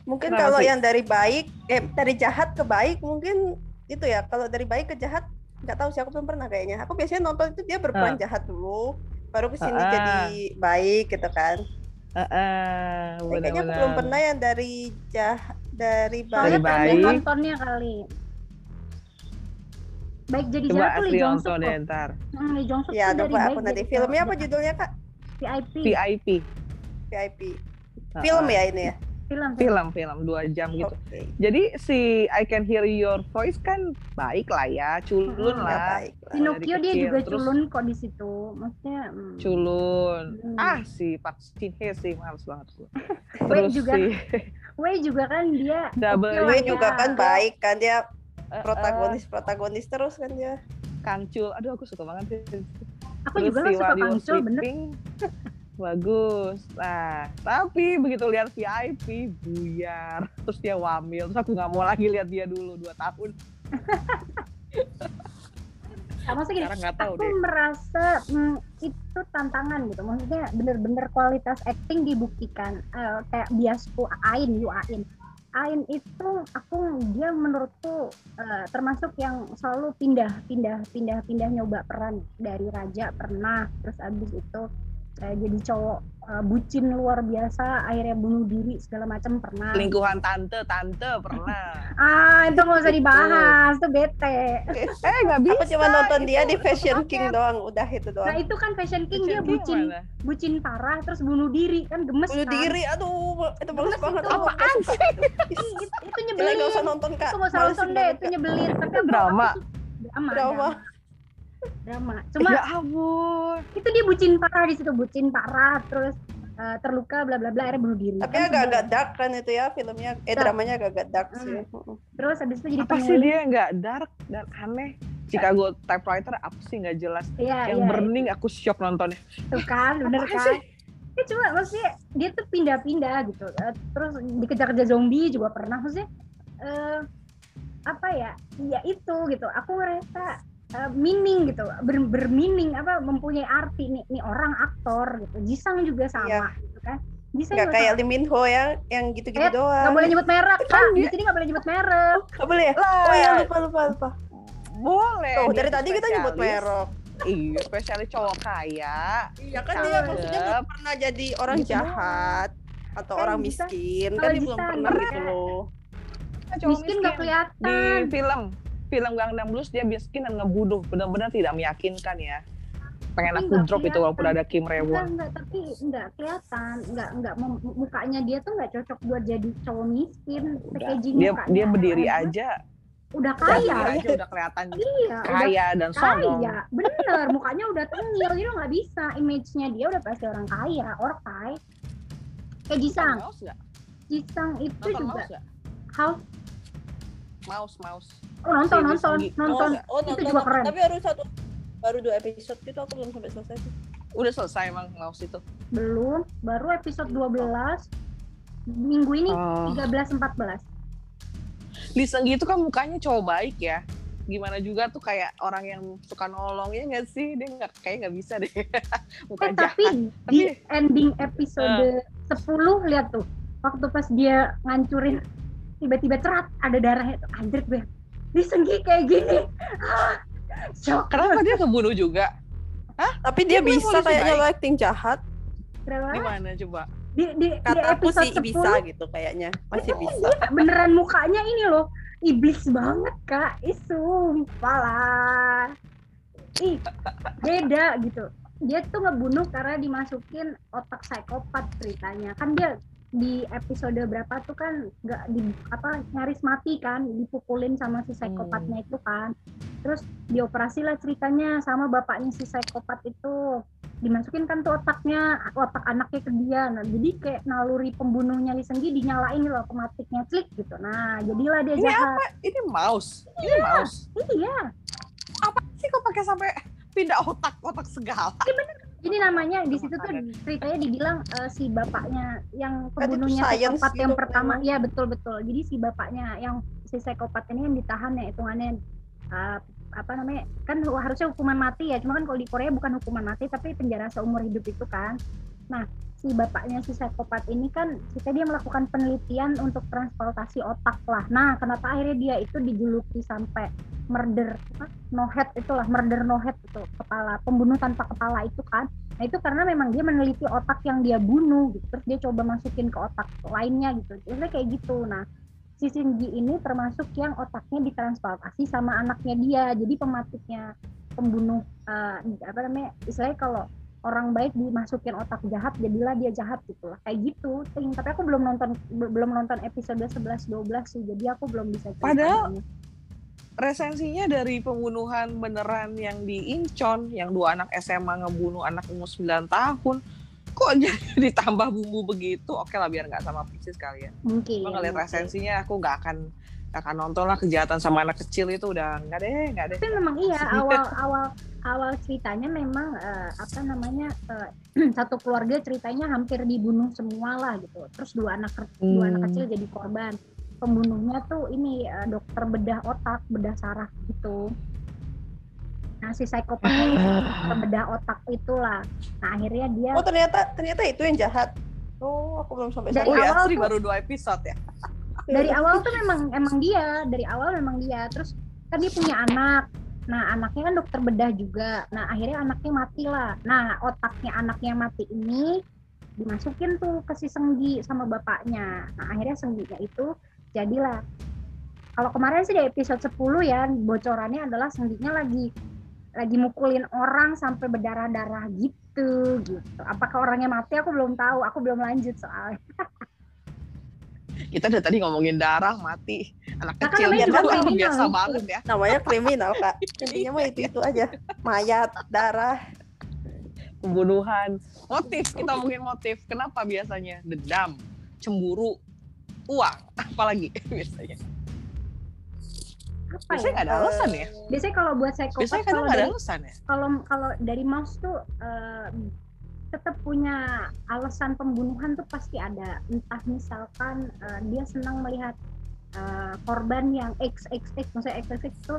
Speaker 3: mungkin
Speaker 2: Kenapa
Speaker 3: kalau
Speaker 2: sih?
Speaker 3: yang dari baik eh dari jahat ke baik mungkin itu ya. Kalau dari baik ke jahat nggak tahu sih aku belum pernah kayaknya. Aku biasanya nonton itu dia berperan jahat dulu, baru ke sini
Speaker 2: Ah.
Speaker 3: jadi baik gitu kan.
Speaker 2: Heeh,
Speaker 3: Tapi kayaknya aku belum pernah yang dari jahat dari
Speaker 1: Soalnya
Speaker 3: baik.
Speaker 2: Dari baik.
Speaker 1: nontonnya kali. Baik jadi
Speaker 2: Coba
Speaker 1: jahat tuh Lee Jong Suk
Speaker 2: deh ntar.
Speaker 1: Hmm, Lee Jong Suk
Speaker 3: Ya,
Speaker 1: dari
Speaker 3: coba aku
Speaker 1: baik
Speaker 3: nanti. Filmnya apa judulnya kak?
Speaker 1: VIP.
Speaker 2: VIP.
Speaker 3: VIP. Film ya ini ya.
Speaker 1: Film.
Speaker 2: Film, film dua jam gitu.
Speaker 3: Oke.
Speaker 2: Jadi si I Can Hear Your Voice kan baik lah ya, culun
Speaker 1: Hmm,
Speaker 2: lah.
Speaker 1: Pinocchio dia juga
Speaker 2: Terus-
Speaker 1: culun kok di situ. Maksudnya hmm.
Speaker 2: Culun.
Speaker 1: Hmm.
Speaker 2: Ah si Park Shin Hye sih males banget gue. [LAUGHS]
Speaker 1: Wei
Speaker 2: Terus
Speaker 1: juga
Speaker 2: si
Speaker 1: Wei juga kan dia [LAUGHS]
Speaker 2: Double
Speaker 1: lah
Speaker 2: Iya.
Speaker 3: juga
Speaker 1: ya.
Speaker 3: kan baik kan dia
Speaker 2: eh,
Speaker 3: protagonis protagonis terus kan dia.
Speaker 2: eh, Kangcul. Aduh aku suka banget sih.
Speaker 1: Aku
Speaker 2: Terus
Speaker 1: juga
Speaker 2: si
Speaker 1: lah suka Kangcul bener. [LAUGHS]
Speaker 2: Bagus. Nah, tapi begitu lihat VIP buyar, terus dia wamil, terus aku nggak mau lagi lihat dia dulu dua tahun.
Speaker 1: Nah, maksudnya gini, aku
Speaker 2: deh.
Speaker 1: merasa hmm, itu tantangan gitu. Maksudnya bener-bener kualitas acting dibuktikan. Eh, kayak biasku Ain, Yu Ain. Ain itu aku dia menurutku eh, termasuk yang selalu pindah pindah pindah pindah nyoba peran dari raja pernah terus abis itu eh, jadi cowok eh, bucin luar biasa akhirnya bunuh diri segala macam pernah
Speaker 2: Selingkuhan tante, tante pernah. [LAUGHS]
Speaker 1: ah itu nggak usah dibahas tuh bete
Speaker 2: eh nggak bisa.
Speaker 3: Aku cuma nonton dia di
Speaker 2: itu
Speaker 3: Fashion
Speaker 2: paket.
Speaker 3: King doang, udah itu
Speaker 1: nah
Speaker 3: doang.
Speaker 1: itu kan fashion king dia
Speaker 2: Fashion King
Speaker 1: bucin
Speaker 2: mana?
Speaker 1: bucin parah terus bunuh diri kan gemes
Speaker 3: Bunuh
Speaker 1: kan
Speaker 3: diri, aduh, itu bagus banget.
Speaker 1: itu.
Speaker 2: Apaan
Speaker 3: suka. [LAUGHS]
Speaker 1: Ih, itu, itu nyebelin
Speaker 3: nggak usah nonton kak.
Speaker 1: itu nggak usah nonton deh itu nyebelin tapi
Speaker 2: Itu drama.
Speaker 1: drama
Speaker 3: Drama.
Speaker 1: Drama cuma
Speaker 2: ya ampun.
Speaker 1: itu dia bucin parah di situ bucin parah terus eh, terluka bla bla bla akhirnya bunuh diri
Speaker 3: Tapi
Speaker 1: Kan
Speaker 3: agak-agak dark kan itu ya filmnya. Eh
Speaker 1: Dark.
Speaker 3: dramanya agak-agak dark sih.
Speaker 1: terus habis itu jadi
Speaker 2: Apa sih dia nggak dark dan aneh? Chicago Typewriter apa sih nggak jelas?
Speaker 1: iya
Speaker 2: Yang
Speaker 1: iya
Speaker 2: burning aku shock nontonnya.
Speaker 1: itu kan [LAUGHS] bener kan
Speaker 2: sih?
Speaker 1: ya cuma maksudnya dia tuh pindah-pindah gitu Eh, terus dikejar-kejar zombie juga pernah maksudnya eh apa ya ya itu gitu aku ngerasa eh, meaning gitu ber, bermeaning apa mempunyai arti nih nih orang aktor gitu Jisang juga sama
Speaker 3: Iya.
Speaker 1: gitu kan Jisang
Speaker 3: Nggak kayak. Lee Min Ho ya, yang gitu-gitu
Speaker 1: Eh,
Speaker 3: doang.
Speaker 1: nggak boleh nyebut merek
Speaker 2: Kan
Speaker 1: kak di sini nggak boleh nyebut merek
Speaker 3: Nggak boleh ya?
Speaker 2: Lah,
Speaker 3: Oh iya lupa lupa lupa.
Speaker 2: boleh.
Speaker 3: Tuh
Speaker 2: dia
Speaker 3: dari tadi kita nyebut merek.
Speaker 2: Iya, spesialis cowok kaya.
Speaker 3: Iya kan dia maksudnya belum pernah jadi orang
Speaker 1: Gitu
Speaker 3: jahat atau
Speaker 1: Kan
Speaker 3: orang miskin kan dia belum pernah gitu loh.
Speaker 2: Kan
Speaker 1: miskin nggak
Speaker 2: di
Speaker 1: kelihatan
Speaker 2: film film Gangnam Blues dia miskin dan ngebunuh. Benar-benar tidak meyakinkan ya. Pengen aku drop itu walaupun ada Kim
Speaker 1: enggak
Speaker 2: Rewon
Speaker 1: enggak tapi enggak kelihatan. Enggak enggak mukanya dia tuh enggak cocok buat jadi cowok miskin.
Speaker 2: Udah,
Speaker 1: packaging
Speaker 2: dia
Speaker 1: mukanya
Speaker 2: dia berdiri aja
Speaker 1: udah kaya.
Speaker 2: aja udah kelihatan [LAUGHS]
Speaker 1: iya udah
Speaker 2: kaya dan sombong.
Speaker 1: Kaya bener [LAUGHS] mukanya udah tengil. Jadi nggak bisa. Image-nya dia udah pasti orang kaya orang kaya kayak Jisang? Jisang itu
Speaker 2: Nonton
Speaker 1: juga? House
Speaker 2: Mouse, mouse.
Speaker 1: oh, nonton
Speaker 2: Si
Speaker 1: nonton
Speaker 2: Wisongi.
Speaker 1: nonton
Speaker 3: Oh,
Speaker 1: itu
Speaker 3: nonton,
Speaker 1: juga
Speaker 3: nonton.
Speaker 1: keren
Speaker 3: Tapi baru satu baru dua episode gitu aku belum sampai selesai sih.
Speaker 2: Udah selesai emang mouse itu.
Speaker 1: belum baru episode 12 minggu ini
Speaker 2: Oh.
Speaker 1: 13 14
Speaker 2: Lee Seung Gi itu kan mukanya cowok baik ya. gimana juga tuh kayak orang yang suka nolong ya nggak sih dia nggak kayak nggak bisa deh [LAUGHS] bukan
Speaker 1: eh, tapi
Speaker 2: jahat
Speaker 1: di
Speaker 2: Tapi-
Speaker 1: ending episode 10 lihat tuh waktu pas dia ngancurin tiba-tiba cerat ada darahnya tuh anjir gue. Di Senggi kayak gini. Ah, shock.
Speaker 2: Kenapa dia kebunuh juga?
Speaker 3: Tapi dia
Speaker 2: Dia
Speaker 3: bisa kayaknya lo acting jahat.
Speaker 1: Kenapa?
Speaker 2: gimana coba?
Speaker 1: Di, di, di
Speaker 3: Kata aku
Speaker 1: episode
Speaker 3: sih
Speaker 1: 10
Speaker 3: bisa gitu kayaknya. Masih bisa.
Speaker 1: beneran mukanya ini loh. Iblis banget kak. Isu lah. Ih beda gitu. Dia tuh ngebunuh karena dimasukin otak psikopat ceritanya. Kan dia di episode berapa tuh kan nggak di apa nyaris mati kan dipukulin sama si psikopatnya itu kan. Terus dioperasi lah ceritanya sama bapaknya si psikopat itu. Dimasukin kan tuh otaknya otak anaknya ke dia. Nah jadi kayak naluri pembunuhnya Lee Seung-gi dinyalain loh otomatiknya klik gitu. Nah jadilah dia
Speaker 2: Ini
Speaker 1: jahat.
Speaker 2: ini mouse? Ini mouse?
Speaker 1: iya.
Speaker 2: Apa sih kok pakai sampai pindah otak otak segala
Speaker 1: jadi namanya di situ tuh ceritanya dibilang eh, si bapaknya yang pembunuhnya psikopat yang pertama. Ya betul betul. Jadi si bapaknya yang si psikopat ini yang ditahan ya hitungannya eh, apa namanya kan harusnya hukuman mati ya. Cuma kan kalau di Korea bukan hukuman mati tapi penjara seumur hidup itu kan. Nah si bapaknya si psikopat ini kan kita dia melakukan penelitian untuk transplantasi otak lah. Nah kenapa akhirnya dia itu dijuluki sampai murder apa, no head itulah murder no head itu kepala pembunuh tanpa kepala itu kan. Nah itu karena memang dia meneliti otak yang dia bunuh gitu terus dia coba masukin ke otak lainnya gitu biasanya kayak gitu. Nah si Shinji ini termasuk yang otaknya ditransplantasi sama anaknya dia jadi pematiknya pembunuh eh, apa namanya istilahnya kalau orang baik dimasukin otak jahat jadilah dia jahat gitu lah kayak gitu Ting. tapi aku belum nonton be- belum nonton episode 11 12 sih jadi aku belum bisa cerita
Speaker 2: Padahal-
Speaker 1: banyak.
Speaker 2: resensinya dari pembunuhan beneran yang di Incheon yang dua anak SMA ngebunuh anak umur 9 tahun kok [LAUGHS] jadi ditambah bumbu begitu oke lah biar nggak sama persis kalian
Speaker 1: mungkin
Speaker 2: cuma ngeliat
Speaker 1: mungkin.
Speaker 2: resensinya aku nggak akan akan nonton lah kejahatan sama anak kecil itu udah nggak deh nggak deh
Speaker 1: tapi memang iya [LAUGHS] awal awal awal ceritanya memang eh, apa namanya eh, [CLEARS THROAT] satu keluarga ceritanya hampir dibunuh semua lah gitu terus dua anak ke- dua anak
Speaker 2: Hmm.
Speaker 1: kecil jadi korban pembunuhnya tuh ini eh, dokter bedah otak bedah saraf gitu nah si psikopatnya ini dokter bedah otak itulah nah akhirnya dia
Speaker 3: Oh ternyata ternyata itu yang jahat. Oh aku belum sampai
Speaker 1: Dari
Speaker 2: oh
Speaker 3: sana.
Speaker 2: ya
Speaker 1: awal
Speaker 2: Astri
Speaker 1: tuh-
Speaker 2: baru dua episode ya [LAUGHS]
Speaker 1: dari awal tuh memang emang dia dari awal memang dia. Terus kan dia punya anak. Nah anaknya kan dokter bedah juga. Nah akhirnya anaknya mati lah. Nah otaknya anaknya mati ini dimasukin tuh ke si Senggi sama bapaknya. Nah akhirnya Sengginya itu jadilah. Kalau kemarin sih di episode 10 ya bocorannya adalah Sengginya lagi lagi mukulin orang sampai berdarah-darah gitu gitu. Apakah orangnya mati? Aku belum tahu. Aku belum lanjut soalnya [LAUGHS]
Speaker 2: kita udah tadi ngomongin darah mati. Anak
Speaker 1: Nah, kan
Speaker 2: kecil itu
Speaker 3: juga
Speaker 2: kan
Speaker 1: kriminal.
Speaker 2: biasa banget ya.
Speaker 3: Namanya kriminal kak. Intinya mah itu itu aja. Mayat, darah.
Speaker 2: pembunuhan. Motif kita ngomongin motif. Kenapa biasanya? Dendam cemburu uang apalagi [LAUGHS] biasanya.
Speaker 1: Apa
Speaker 2: biasanya
Speaker 1: ya?
Speaker 2: ada alasan ya?
Speaker 1: Biasanya kalau buat psikopat
Speaker 2: biasanya
Speaker 1: kalau
Speaker 2: ada alasan ya?
Speaker 1: kalau kalau dari mouse tuh eh, tetap punya alasan pembunuhan tuh pasti ada. Entah misalkan eh, dia senang melihat eh, korban yang XXX maksudnya XXX itu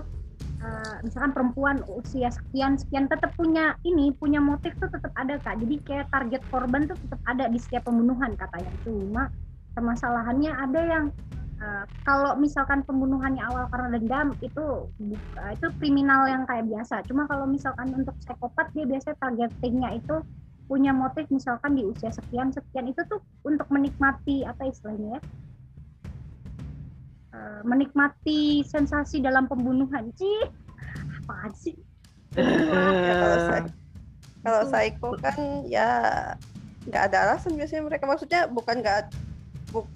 Speaker 1: eh, misalkan perempuan usia sekian sekian tetap punya ini punya motif tuh tetap ada kak. Jadi kayak target korban tuh tetap ada di setiap pembunuhan katanya. Cuma permasalahannya ada yang eh, kalau misalkan pembunuhannya awal karena dendam itu eh, itu kriminal yang kayak biasa. Cuma kalau misalkan untuk psikopat dia biasanya targetingnya itu punya motif misalkan di usia sekian sekian itu tuh untuk menikmati apa istilahnya ya? Eh, menikmati sensasi dalam pembunuhan. Sih apaan sih?
Speaker 3: Ya, kalau [LAUGHS] saya kalau
Speaker 1: Itu.
Speaker 3: psycho kan ya nggak ada alasan biasanya mereka. Maksudnya bukan nggak buk,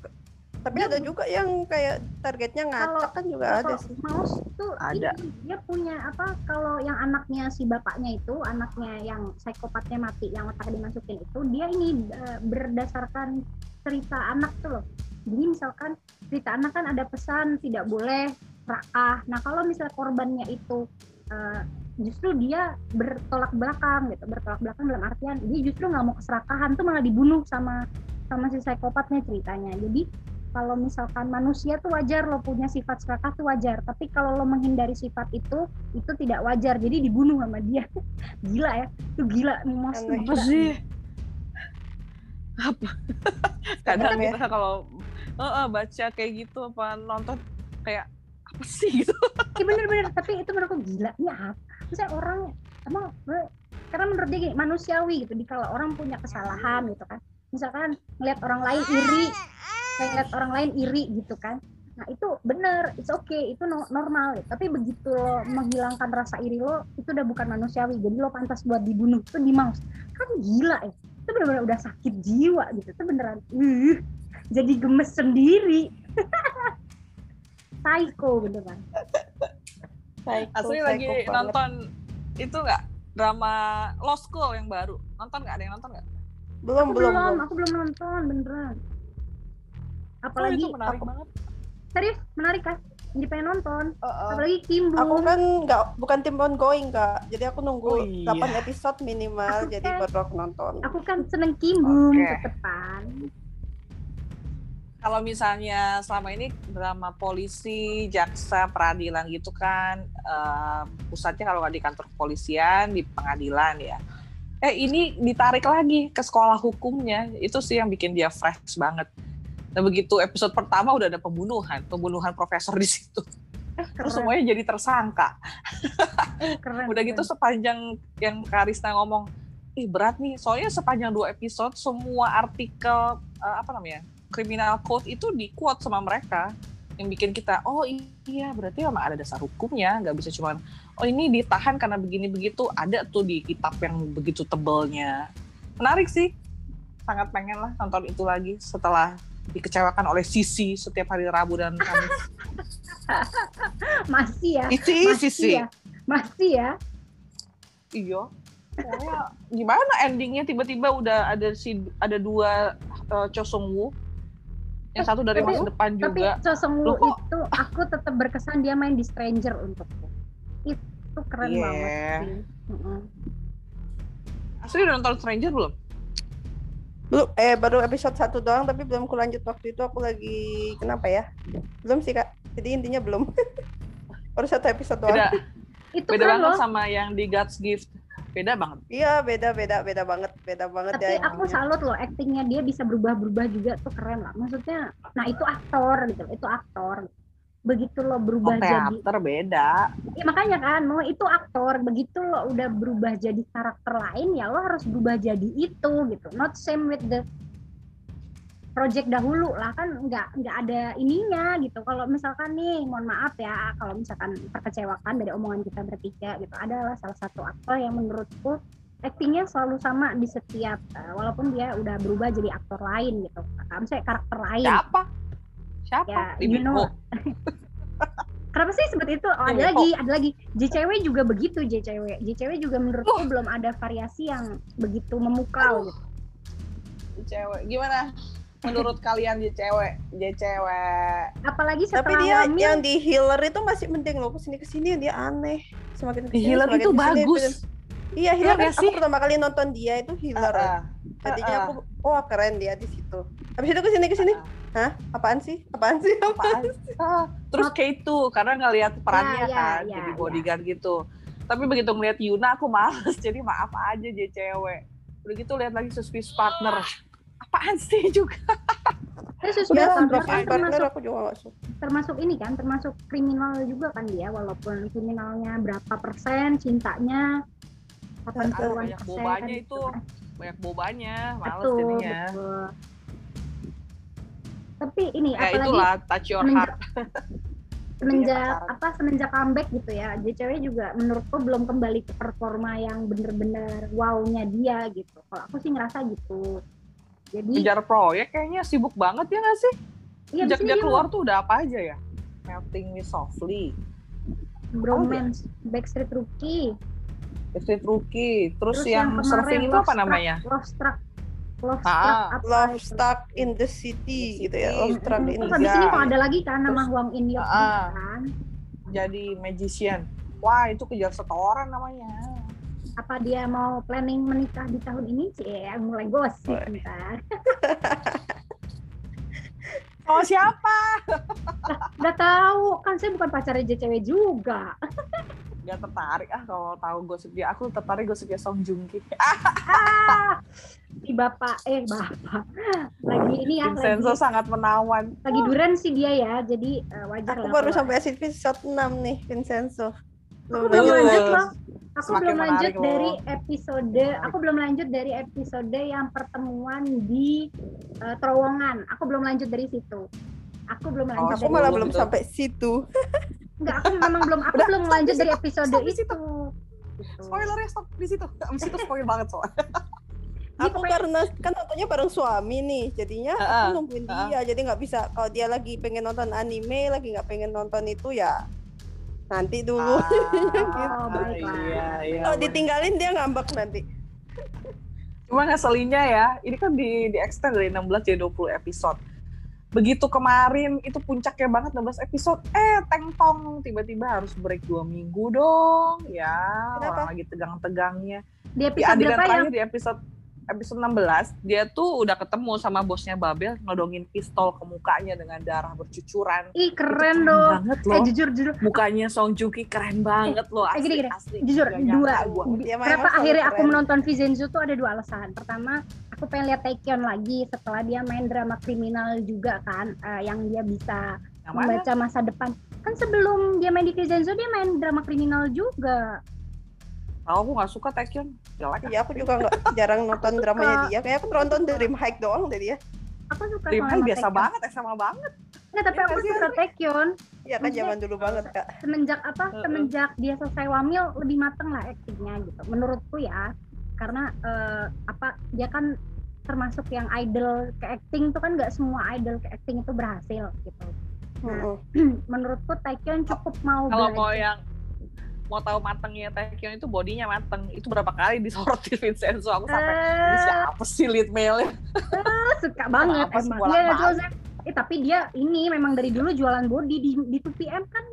Speaker 3: tapi
Speaker 1: Dia
Speaker 3: ada juga yang kayak targetnya ngacak kan juga ada
Speaker 1: kalau
Speaker 3: sih.
Speaker 1: mouse tuh
Speaker 2: Ada.
Speaker 1: ini, dia punya apa kalau yang anaknya si bapaknya itu anaknya yang psikopatnya mati yang otak dimasukin itu dia ini eh, berdasarkan cerita anak tuh loh jadi misalkan cerita anak kan ada pesan tidak boleh serakah nah kalau misalnya korbannya itu eh, justru dia bertolak belakang gitu bertolak belakang dalam artian dia justru nggak mau keserakahan tuh malah dibunuh sama sama si psikopatnya ceritanya jadi kalau misalkan manusia tuh wajar lo punya sifat serakah tuh wajar. Tapi kalau lo menghindari sifat itu itu tidak wajar. Jadi dibunuh sama dia. [LAUGHS] Gila ya. Itu gila mas.
Speaker 3: Aneh.
Speaker 2: apa sih? Apa? [LAUGHS] Kadang
Speaker 3: ya.
Speaker 2: kita kalau eh, eh, baca kayak gitu apa nonton kayak apa sih gitu.
Speaker 1: Iya [LAUGHS] bener-bener. Tapi itu menurutku gila ini apa misalnya orang emang gue- karena menurut dia gini manusiawi gitu. Di kalau orang punya kesalahan gitu kan. Misalkan ngeliat orang lain iri ngeliat orang lain iri gitu kan. Nah itu bener it's okay itu no- normal. Gitu. tapi begitu lo menghilangkan rasa iri lo itu udah bukan manusiawi. Jadi lo pantas buat dibunuh itu di mouse. Kan gila ya. Itu bener-bener udah sakit jiwa gitu. Itu beneran uh, jadi gemes sendiri. [LAUGHS] Psycho beneran
Speaker 3: Psycho,
Speaker 2: asli
Speaker 3: psycho
Speaker 2: lagi
Speaker 3: banget.
Speaker 2: nonton itu nggak? Drama Lost School yang baru. Nonton nggak? Ada yang nonton nggak?
Speaker 3: Belum
Speaker 1: aku
Speaker 3: belum
Speaker 1: belum,
Speaker 3: belum.
Speaker 1: aku belum nonton beneran
Speaker 2: Oh,
Speaker 1: apalagi
Speaker 2: itu menarik
Speaker 1: aku-
Speaker 2: banget
Speaker 1: serius menarik kan jadi pengen nonton
Speaker 2: Heeh.
Speaker 1: apalagi Kimbo
Speaker 3: aku kan nggak bukan tim ongoing kak jadi aku nunggu
Speaker 2: Oh, iya.
Speaker 3: 8 episode minimal
Speaker 1: Aku
Speaker 3: jadi
Speaker 1: kan-
Speaker 3: baru aku nonton
Speaker 1: aku kan seneng Kimbum
Speaker 2: Oke.
Speaker 1: ke depan
Speaker 2: kalau misalnya selama ini drama polisi, jaksa, peradilan gitu kan, eh, pusatnya kalau nggak di kantor kepolisian, di pengadilan ya. Eh ini ditarik lagi ke sekolah hukumnya, itu sih yang bikin dia fresh banget. Dan begitu episode pertama udah ada pembunuhan, pembunuhan profesor di situ.
Speaker 1: eh keren
Speaker 2: Terus semuanya jadi tersangka.
Speaker 1: keren
Speaker 2: Udah gitu
Speaker 1: keren.
Speaker 2: sepanjang yang Karisna ngomong, ih berat nih, soalnya sepanjang dua episode semua artikel eh, apa namanya criminal code itu di quote sama mereka yang bikin kita oh iya berarti memang ada dasar hukumnya nggak bisa cuman oh ini ditahan karena begini begitu ada tuh di kitab yang begitu tebelnya menarik sih sangat pengen lah nonton itu lagi setelah dikecewakan oleh Sisi setiap hari Rabu dan Kamis [LAUGHS]
Speaker 1: masih ya
Speaker 2: Isi
Speaker 1: masih
Speaker 2: Sisi
Speaker 1: ya masih ya
Speaker 2: Iya. Pokoknya gimana endingnya tiba-tiba udah ada si ada dua uh, Cho Sung Woo. Yang satu dari
Speaker 1: Tapi-
Speaker 2: masa depan
Speaker 1: tapi
Speaker 2: juga.
Speaker 1: Cho Sung Woo itu aku tetap berkesan dia main di Stranger untukku itu keren
Speaker 2: Iya.
Speaker 1: banget sih Mm-mm.
Speaker 2: Asli udah nonton Stranger belum?
Speaker 3: Belum eh baru episode satu doang tapi belum kulanjut. Waktu itu aku lagi kenapa ya? Belum sih kak. Jadi intinya belum. [LAUGHS] Baru satu episode doang.
Speaker 2: Beda,
Speaker 1: itu
Speaker 2: beda
Speaker 1: keren
Speaker 2: banget
Speaker 1: loh.
Speaker 2: sama yang di God's Gift. Beda banget.
Speaker 3: iya beda beda beda banget beda banget
Speaker 1: tapi
Speaker 3: ya
Speaker 1: aku
Speaker 3: intinya.
Speaker 1: salut loh aktingnya dia bisa berubah-berubah juga. Tuh keren lah. Maksudnya nah itu aktor gitu itu aktor begitu lo
Speaker 2: Oh,
Speaker 1: berubah jadi
Speaker 2: teater beda.
Speaker 1: ya makanya kan mau itu aktor begitu lo udah berubah jadi karakter lain ya lo harus berubah jadi itu gitu. Not same with the project dahulu lah kan nggak nggak ada ininya gitu. Kalau misalkan nih mohon maaf ya kalau misalkan terkecewakan dari omongan kita bertiga gitu. Adalah salah satu aktor yang menurutku aktingnya selalu sama di setiap eh, walaupun dia udah berubah jadi aktor lain gitu. Misalnya karakter lain.
Speaker 2: Siapa? Siapa?
Speaker 1: Ya,
Speaker 2: Lee
Speaker 1: you know. [LAUGHS] Kenapa sih seperti itu? Oh, ada lagi, ada lagi. JCW juga begitu, JCW. JCW juga menurutku belum ada variasi yang begitu memukau gitu.
Speaker 2: Cewek. Gimana? Menurut kalian dia cewek? Dia cewek.
Speaker 1: Apalagi
Speaker 3: tapi
Speaker 1: setelah
Speaker 3: dia
Speaker 1: hamil,
Speaker 3: yang di healer itu masih mending loh ke sini ke sini dia aneh semakin
Speaker 2: Di
Speaker 3: ke sini
Speaker 2: Healer
Speaker 3: semakin
Speaker 2: itu
Speaker 3: ke
Speaker 2: sini,
Speaker 3: bagus. iya healer kan
Speaker 2: sih?
Speaker 3: aku pertama kali nonton dia itu healer
Speaker 2: Ah, ah.
Speaker 3: Tadinya
Speaker 2: ah.
Speaker 3: aku oh keren dia di situ habis itu ke sini ke sini
Speaker 2: Ah,
Speaker 3: hah apaan sih apaan sih
Speaker 2: apaan? Ah, terus K2 karena ngelihat perannya
Speaker 1: Ya,
Speaker 2: kan
Speaker 1: ya,
Speaker 2: jadi
Speaker 1: ya.
Speaker 2: bodyguard gitu. Tapi begitu ngelihat Yuna aku males [LAUGHS] jadi maaf aja dia cewek. Udah gitu lihat lagi suspicious partner. Apaan sih juga?
Speaker 1: terus
Speaker 3: Suspicious
Speaker 1: kan
Speaker 3: partner
Speaker 1: termasuk
Speaker 3: aku juga gak suka
Speaker 1: termasuk ini kan, termasuk kriminal juga kan dia, walaupun kriminalnya berapa persen, cintanya 80-an
Speaker 2: banyak bobanya itu.
Speaker 1: kan.
Speaker 2: Banyak bobanya, males
Speaker 1: Betul,
Speaker 2: jadinya.
Speaker 1: betul. Tapi ini
Speaker 2: Ya
Speaker 1: apalagi
Speaker 2: itulah touch your
Speaker 1: semenjak
Speaker 2: heart. [LAUGHS]
Speaker 1: semenjak
Speaker 2: pasaran.
Speaker 1: apa semenjak comeback gitu ya JCW juga menurutku belum kembali ke performa yang bener-bener wow-nya dia gitu kalau aku sih ngerasa gitu jadi
Speaker 2: Kejar proyek kayaknya sibuk banget ya nggak sih?
Speaker 1: iya
Speaker 2: Sejak dia keluar tuh udah apa aja ya? Melting me softly,
Speaker 1: bromance Backstreet Rookie
Speaker 2: Street Rookie, terus,
Speaker 1: terus
Speaker 2: yang,
Speaker 1: kemarin
Speaker 2: surfing itu
Speaker 1: Love
Speaker 2: apa
Speaker 1: Struck-
Speaker 2: namanya?
Speaker 1: Love Struck Love
Speaker 2: Ah,
Speaker 1: Struck apa
Speaker 3: love
Speaker 1: itu?
Speaker 3: stuck in the city gitu ya
Speaker 2: City.
Speaker 3: love struck in
Speaker 1: terus
Speaker 3: the
Speaker 1: habis ini
Speaker 2: Iya.
Speaker 1: kok ada lagi kan nama
Speaker 2: Terus-
Speaker 1: Huang In Yok
Speaker 2: Ah.
Speaker 1: juga kan
Speaker 2: Jadi magician. Wah itu kejar setoran namanya.
Speaker 1: apa dia mau planning menikah di tahun ini sih ya mulai gosip ntar [LAUGHS]
Speaker 2: sama siapa?
Speaker 1: Udah tahu, kan saya bukan pacarnya JCW juga. [LAUGHS]
Speaker 2: Gak tertarik ah kalau tahu gosip dia. Aku tertarik gosipnya Song Joong Ki. [LAUGHS]
Speaker 1: Ah, si bapak, eh bapak, lagi ini ya,
Speaker 2: Vincenzo
Speaker 1: lagi,
Speaker 2: sangat menawan.
Speaker 1: lagi duren sih dia ya, jadi eh, wajar
Speaker 3: Aku
Speaker 1: lah.
Speaker 3: baru
Speaker 1: kalau-
Speaker 3: sampai episode 6 nih, Vincenzo.
Speaker 1: Aku
Speaker 3: Belum
Speaker 1: lanjut loh. Aku
Speaker 2: Semakin
Speaker 1: belum lanjut
Speaker 2: menarik loh.
Speaker 1: dari episode, aku belum lanjut dari episode yang pertemuan di eh, terowongan. Aku belum lanjut dari situ. Aku belum lanjut.
Speaker 3: Aku
Speaker 1: dari
Speaker 3: malah
Speaker 2: Belum
Speaker 3: sampai situ. [LAUGHS]
Speaker 1: Enggak, aku memang belum. Aku
Speaker 2: Udah,
Speaker 1: belum
Speaker 2: stop
Speaker 1: lanjut dari episode
Speaker 2: stop di
Speaker 1: itu.
Speaker 2: situ.
Speaker 1: Gitu.
Speaker 2: Spoilernya stop di situ. Di situ spoil banget soalnya.
Speaker 3: Aku
Speaker 1: pokoknya-
Speaker 3: karena kan nontonnya bareng suami nih, jadinya
Speaker 2: Heeh,
Speaker 3: aku nungguin
Speaker 2: heeh.
Speaker 3: dia, jadi nggak bisa. Kalau dia lagi pengen nonton anime, lagi nggak pengen nonton itu ya nanti dulu. [LAUGHS]
Speaker 1: Oh, baiklah.
Speaker 2: Iya, iya.
Speaker 3: Kalau ditinggalin dia ngambek nanti.
Speaker 2: Cuma ngeselinnya ya, ini kan di, di extend dari 16 jadi 20 episode. Begitu kemarin itu puncaknya banget 16 episode, eh teng tong tiba-tiba harus break dua minggu dong. Ya,
Speaker 3: Kenapa?
Speaker 2: orang lagi tegang-tegangnya.
Speaker 1: Di episode
Speaker 2: adegan
Speaker 1: berapa yang
Speaker 2: di episode episode 16, dia tuh udah ketemu sama bosnya Babel nodongin pistol ke mukanya dengan darah bercucuran.
Speaker 1: Ih
Speaker 2: Itu
Speaker 1: keren dong.
Speaker 2: banget
Speaker 1: Eh
Speaker 2: loh.
Speaker 1: jujur jujur
Speaker 2: Mukanya Song Joong Ki keren banget loh.
Speaker 1: eh,
Speaker 2: Asli,
Speaker 1: gini, gini.
Speaker 2: asli.
Speaker 1: jujur
Speaker 2: Gak
Speaker 1: dua
Speaker 2: gua.
Speaker 3: mah
Speaker 1: kenapa akhirnya aku
Speaker 3: keren.
Speaker 1: menonton Vincenzo tuh ada dua alasan pertama aku pengen lihat Taekyon lagi setelah dia main drama kriminal juga kan eh, yang dia bisa
Speaker 2: Yang mana?
Speaker 1: membaca masa depan kan sebelum dia main di Vincenzo dia main drama kriminal juga
Speaker 2: Tahu aku nggak suka Taekyon. Jelek.
Speaker 3: Iya, aku juga nggak jarang nonton dramanya dia. Kayak aku nonton Dream High doang dari dia.
Speaker 1: aku suka
Speaker 2: Dream
Speaker 1: sama
Speaker 2: High biasa
Speaker 1: Taekyon.
Speaker 2: banget, SMA banget.
Speaker 1: Nggak, tapi
Speaker 2: Iya
Speaker 1: aku suka Taekyon
Speaker 3: Iya kan zaman dulu banget kak.
Speaker 1: semenjak apa
Speaker 2: Heeh.
Speaker 1: semenjak dia selesai wamil lebih mateng lah aktingnya gitu menurutku ya karena eh, apa dia kan termasuk yang idol ke acting tuh kan nggak semua idol ke acting itu berhasil gitu Nah,
Speaker 3: Mm-mm. [CLEARS THROAT]
Speaker 1: menurutku Taekyon cukup mau
Speaker 2: Kalau mau yang mau tahu matengnya Taekyon itu bodinya mateng. Itu berapa kali disorot di [LAUGHS] Vincenzo. Aku sampai ini
Speaker 1: Eh,
Speaker 2: siapa sih lead male-nya?
Speaker 1: suka banget
Speaker 2: Apa sih
Speaker 1: emang Iya, saya- eh tapi dia ini memang dari dulu jualan body di di 2PM kan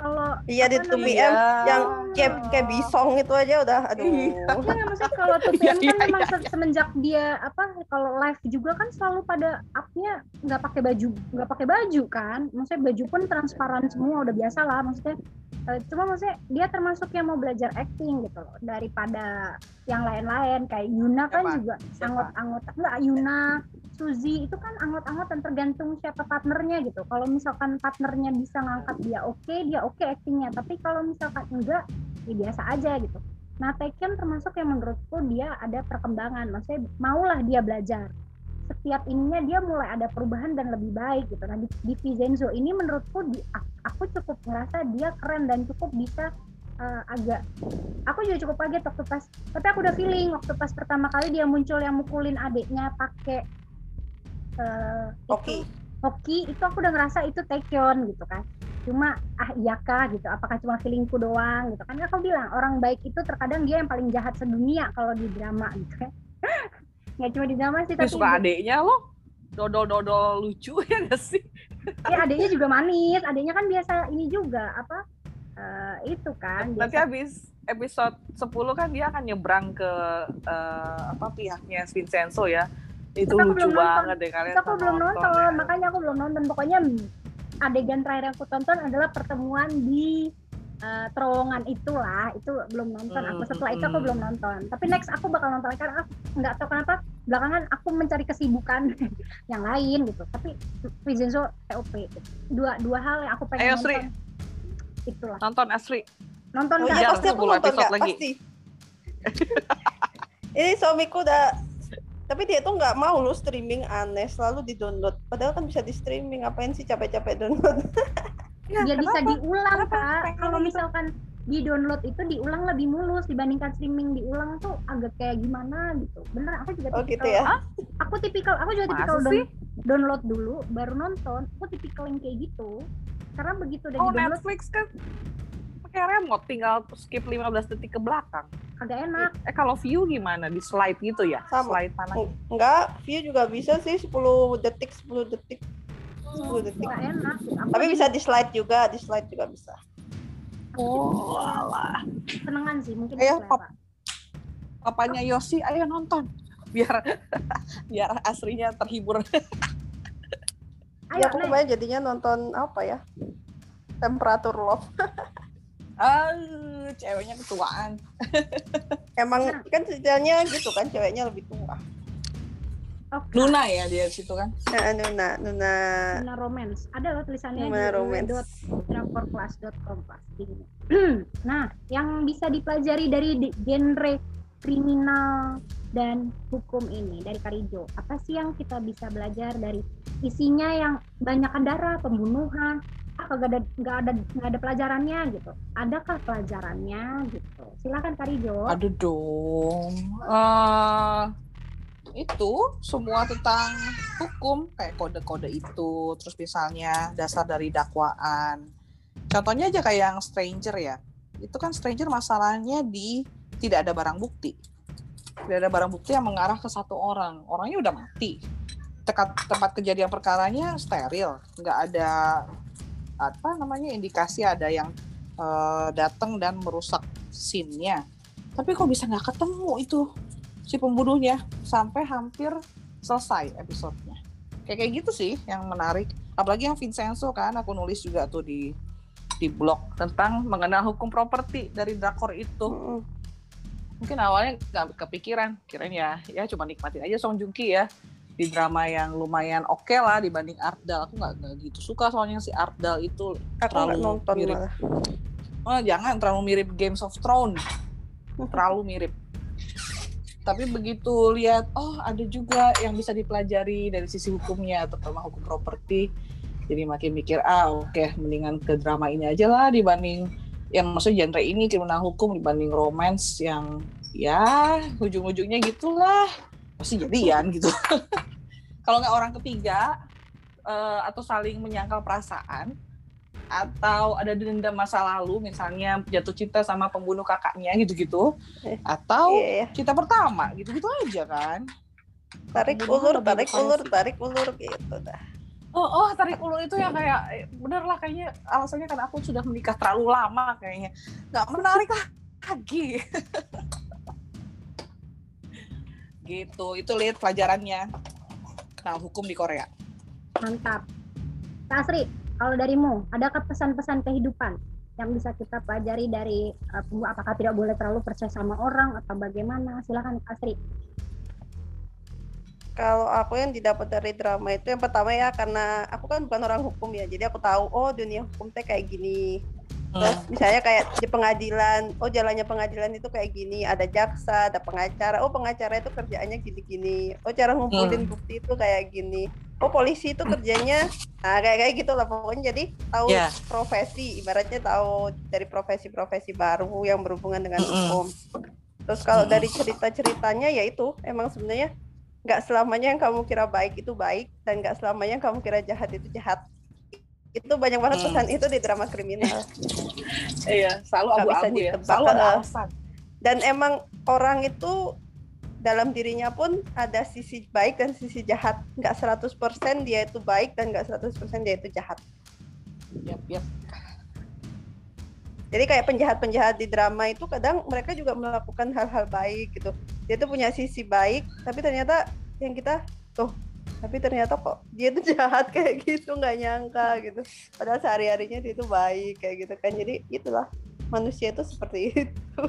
Speaker 1: kalau
Speaker 3: Iya di
Speaker 1: apa
Speaker 3: 2PM
Speaker 2: Iya.
Speaker 3: yang kayak kayak bisong itu aja udah aduh.
Speaker 2: Iya.
Speaker 1: Iya, nggak, maksudnya kalau [LAUGHS] 2PM
Speaker 2: Iya,
Speaker 1: kan
Speaker 2: iya,
Speaker 1: memang
Speaker 2: iya,
Speaker 1: se- semenjak dia apa kalau live juga kan selalu pada up-nya nggak pakai baju nggak pakai baju kan maksudnya baju pun transparan semua udah biasa lah maksudnya Eh, cuma maksudnya dia termasuk yang mau belajar acting gitu loh daripada yang lain-lain kayak Yuna kan
Speaker 2: Siapa?
Speaker 1: juga
Speaker 2: Siapa?
Speaker 1: anggota-anggota enggak Yuna Suzy itu kan anggot-anggot dan tergantung siapa partnernya gitu kalau misalkan partnernya bisa ngangkat dia oke dia oke actingnya tapi kalau misalkan enggak ya biasa aja gitu Nah, Taekyon termasuk yang menurutku dia ada perkembangan. Maksudnya maulah dia belajar. Setiap ininya dia mulai ada perubahan dan lebih baik gitu. Nah, di, di Vincenzo ini menurutku di, aku cukup ngerasa dia keren dan cukup bisa eh, agak aku juga cukup kaget waktu pas tapi aku udah feeling waktu pas pertama kali dia muncul yang mukulin adiknya pakai eh,
Speaker 3: Oke.
Speaker 1: hoki itu aku udah ngerasa itu Taekyon gitu kan. Cuma ah iya kah? gitu. Apakah cuma feelingku doang? gitu kan. Aku bilang orang baik itu terkadang dia yang paling jahat sedunia kalau di drama gitu kan. [LAUGHS] Nggak cuma di drama sih
Speaker 2: Tapi suka adeknya loh. Dodol-dodol lucu [LAUGHS] ya gak sih?
Speaker 1: ya adiknya juga manis. Adiknya kan biasa ini juga apa eh, itu kan
Speaker 2: Nanti
Speaker 1: biasa
Speaker 2: habis episode 10 kan dia akan nyebrang ke eh, apa pihaknya Vincenzo ya. Itu
Speaker 1: aku
Speaker 2: lucu
Speaker 1: belum nonton.
Speaker 2: banget deh kalian.
Speaker 1: Aku belum nonton,
Speaker 2: ya.
Speaker 1: makanya aku belum nonton. Pokoknya adegan terakhir yang aku tonton adalah pertemuan di eh, terowongan itulah. Itu belum nonton. Aku
Speaker 2: Hmm,
Speaker 1: setelah itu aku
Speaker 2: hmm.
Speaker 1: belum nonton. Tapi next aku bakal nonton karena aku nggak tahu kenapa belakangan aku mencari kesibukan [LAUGHS] yang lain gitu. Tapi Vincenzo TOP. Dua dua hal yang aku pengen
Speaker 2: Ayo, Sri.
Speaker 1: Nonton. Itulah.
Speaker 2: Nonton Asri.
Speaker 1: Nonton
Speaker 3: Oh
Speaker 1: nggak?
Speaker 3: iya pasti aku
Speaker 2: 10
Speaker 3: nonton
Speaker 2: episode
Speaker 3: kak,
Speaker 2: lagi.
Speaker 3: pasti. [LAUGHS] Ini suamiku udah tapi dia tuh nggak mau lu streaming aneh selalu di download padahal kan bisa di streaming ngapain sih capek-capek download [LAUGHS]
Speaker 2: Ya,
Speaker 1: Biar bisa diulang
Speaker 2: Kenapa
Speaker 1: kak.
Speaker 2: pengen
Speaker 1: Kalau misalkan di download itu diulang lebih mulus dibandingkan streaming diulang tuh agak kayak gimana gitu. Bener aku juga
Speaker 3: oh
Speaker 1: tipikal-
Speaker 3: gitu ya
Speaker 1: aku tipikal aku juga tipikal down-
Speaker 2: sih?
Speaker 1: download dulu baru nonton aku tipikal yang kayak gitu karena begitu udah
Speaker 2: Oh
Speaker 1: di download
Speaker 2: Netflix kan pakai remote tinggal skip 15 detik ke belakang.
Speaker 1: agak enak
Speaker 2: Eh kalau view gimana? Di slide gitu ya?
Speaker 3: Sama.
Speaker 2: Slide tanah.
Speaker 3: enggak view juga bisa sih 10 detik 10 detik 10 detik
Speaker 1: agak enak
Speaker 3: tapi bisa di slide juga di slide juga bisa
Speaker 2: Oh, alah.
Speaker 1: senengan sih mungkin
Speaker 2: Ayo,
Speaker 1: selera.
Speaker 2: pop. Papanya Yosi, ayo nonton. Biar [LAUGHS] biar aslinya terhibur. [LAUGHS]
Speaker 1: Ayo,
Speaker 3: ya aku kemarin jadinya nonton apa ya? Temperatur Love. [LAUGHS]
Speaker 2: Ah, ceweknya ketuaan. [LAUGHS]
Speaker 3: Emang
Speaker 1: Nah.
Speaker 3: kan ceritanya gitu kan, ceweknya lebih tua.
Speaker 1: Oke.
Speaker 2: Luna ya dia di situ kan.
Speaker 3: Nah, Nuna, Nuna,
Speaker 1: Nuna Romance. Ada loh tulisannya
Speaker 3: Nuna
Speaker 1: di pastinya. [CLEARS THROAT] nah, yang bisa dipelajari dari genre kriminal dan hukum ini dari Karijo, apa sih yang kita bisa belajar dari isinya yang banyak darah, pembunuhan, ah kagak ada nggak ada nggak ada pelajarannya gitu. Adakah pelajarannya gitu? Silakan Karijo.
Speaker 2: Aduh dong. Eh, itu semua tentang hukum kayak kode-kode itu, terus misalnya dasar dari dakwaan. Contohnya aja kayak yang stranger ya. Itu kan stranger masalahnya di tidak ada barang bukti. Tidak ada barang bukti yang mengarah ke satu orang. Orangnya udah mati. Tekat tempat kejadian perkaranya steril, nggak ada apa namanya indikasi ada yang eh, datang dan merusak scene-nya tapi kok bisa nggak ketemu itu si pembunuhnya sampai hampir selesai episodenya kayak kayak gitu sih yang menarik apalagi yang Vincenzo kan aku nulis juga tuh di di blog tentang mengenal hukum properti dari drakor itu. Mungkin awalnya nggak kepikiran kirain ya ya cuma nikmatin aja Song Joong Ki ya. Di drama yang lumayan oke lah dibanding Ardal. Aku nggak gitu suka soalnya si Ardal itu
Speaker 3: aku
Speaker 2: Terlalu
Speaker 3: nonton
Speaker 2: mirip.
Speaker 3: malah.
Speaker 2: oh jangan terlalu mirip Games of Thrones. Terlalu mirip. Tapi begitu lihat oh ada juga yang bisa dipelajari dari sisi hukumnya terutama hukum properti. Jadi makin mikir ah oke mendingan ke drama ini aja lah dibanding yang maksudnya genre ini kriminal hukum dibanding romance yang ya ujung-ujungnya gitulah pasti jadian gitu [LAUGHS] kalau nggak orang ketiga eh, atau saling menyangkal perasaan atau ada dendam masa lalu misalnya jatuh cinta sama pembunuh kakaknya gitu-gitu
Speaker 3: Eh,
Speaker 2: atau
Speaker 3: Iya, iya.
Speaker 2: cinta pertama gitu-gitu aja kan
Speaker 3: Tarik ulur, tarik ulur, tarik ulur gitu dah.
Speaker 2: Oh oh tarik ulur itu yang kayak eh, bener lah kayaknya alasannya karena aku sudah menikah terlalu lama kayaknya nggak menarik lah lagi [LAUGHS] gitu itu lihat pelajarannya nah hukum di Korea
Speaker 1: Mantap. Kak Asri, kalau darimu, adakah pesan-pesan kehidupan yang bisa kita pelajari dari uh, apakah tidak boleh terlalu percaya sama orang atau bagaimana? Silakan Kak Asri.
Speaker 3: Kalau aku yang didapat dari drama itu yang pertama ya karena aku kan bukan orang hukum ya, jadi aku tahu oh dunia hukum teh kayak gini. Terus misalnya kayak di pengadilan, oh jalannya pengadilan itu kayak gini, ada jaksa, ada pengacara. Oh pengacara itu kerjaannya gini-gini. Oh cara ngumpulin bukti itu kayak gini. Oh polisi itu kerjanya, nah kayak kayak gitu lah pokoknya. Jadi tahu
Speaker 2: Ya.
Speaker 3: profesi, ibaratnya tahu dari profesi-profesi baru yang berhubungan dengan
Speaker 2: Mm-mm.
Speaker 3: hukum. Terus kalau dari cerita-ceritanya ya itu emang sebenarnya nggak selamanya yang kamu kira baik itu baik dan nggak selamanya yang kamu kira jahat itu jahat itu banyak banget
Speaker 2: Hmm.
Speaker 3: pesan itu di drama kriminal [LAUGHS]
Speaker 2: iya selalu abu-abu ya selalu ada
Speaker 3: eh.
Speaker 2: alasan
Speaker 3: dan emang orang itu dalam dirinya pun ada sisi baik dan sisi jahat nggak 100% dia itu baik dan nggak 100% dia itu jahat
Speaker 2: Yap, yap.
Speaker 3: Jadi kayak penjahat-penjahat di drama itu kadang mereka juga melakukan hal-hal baik gitu dia tuh punya sisi baik tapi ternyata yang kita tuh tapi ternyata kok dia tuh [LAUGHS] jahat kayak gitu nggak nyangka gitu padahal sehari-harinya dia tuh baik kayak gitu kan jadi itulah manusia itu seperti [LAUGHS] itu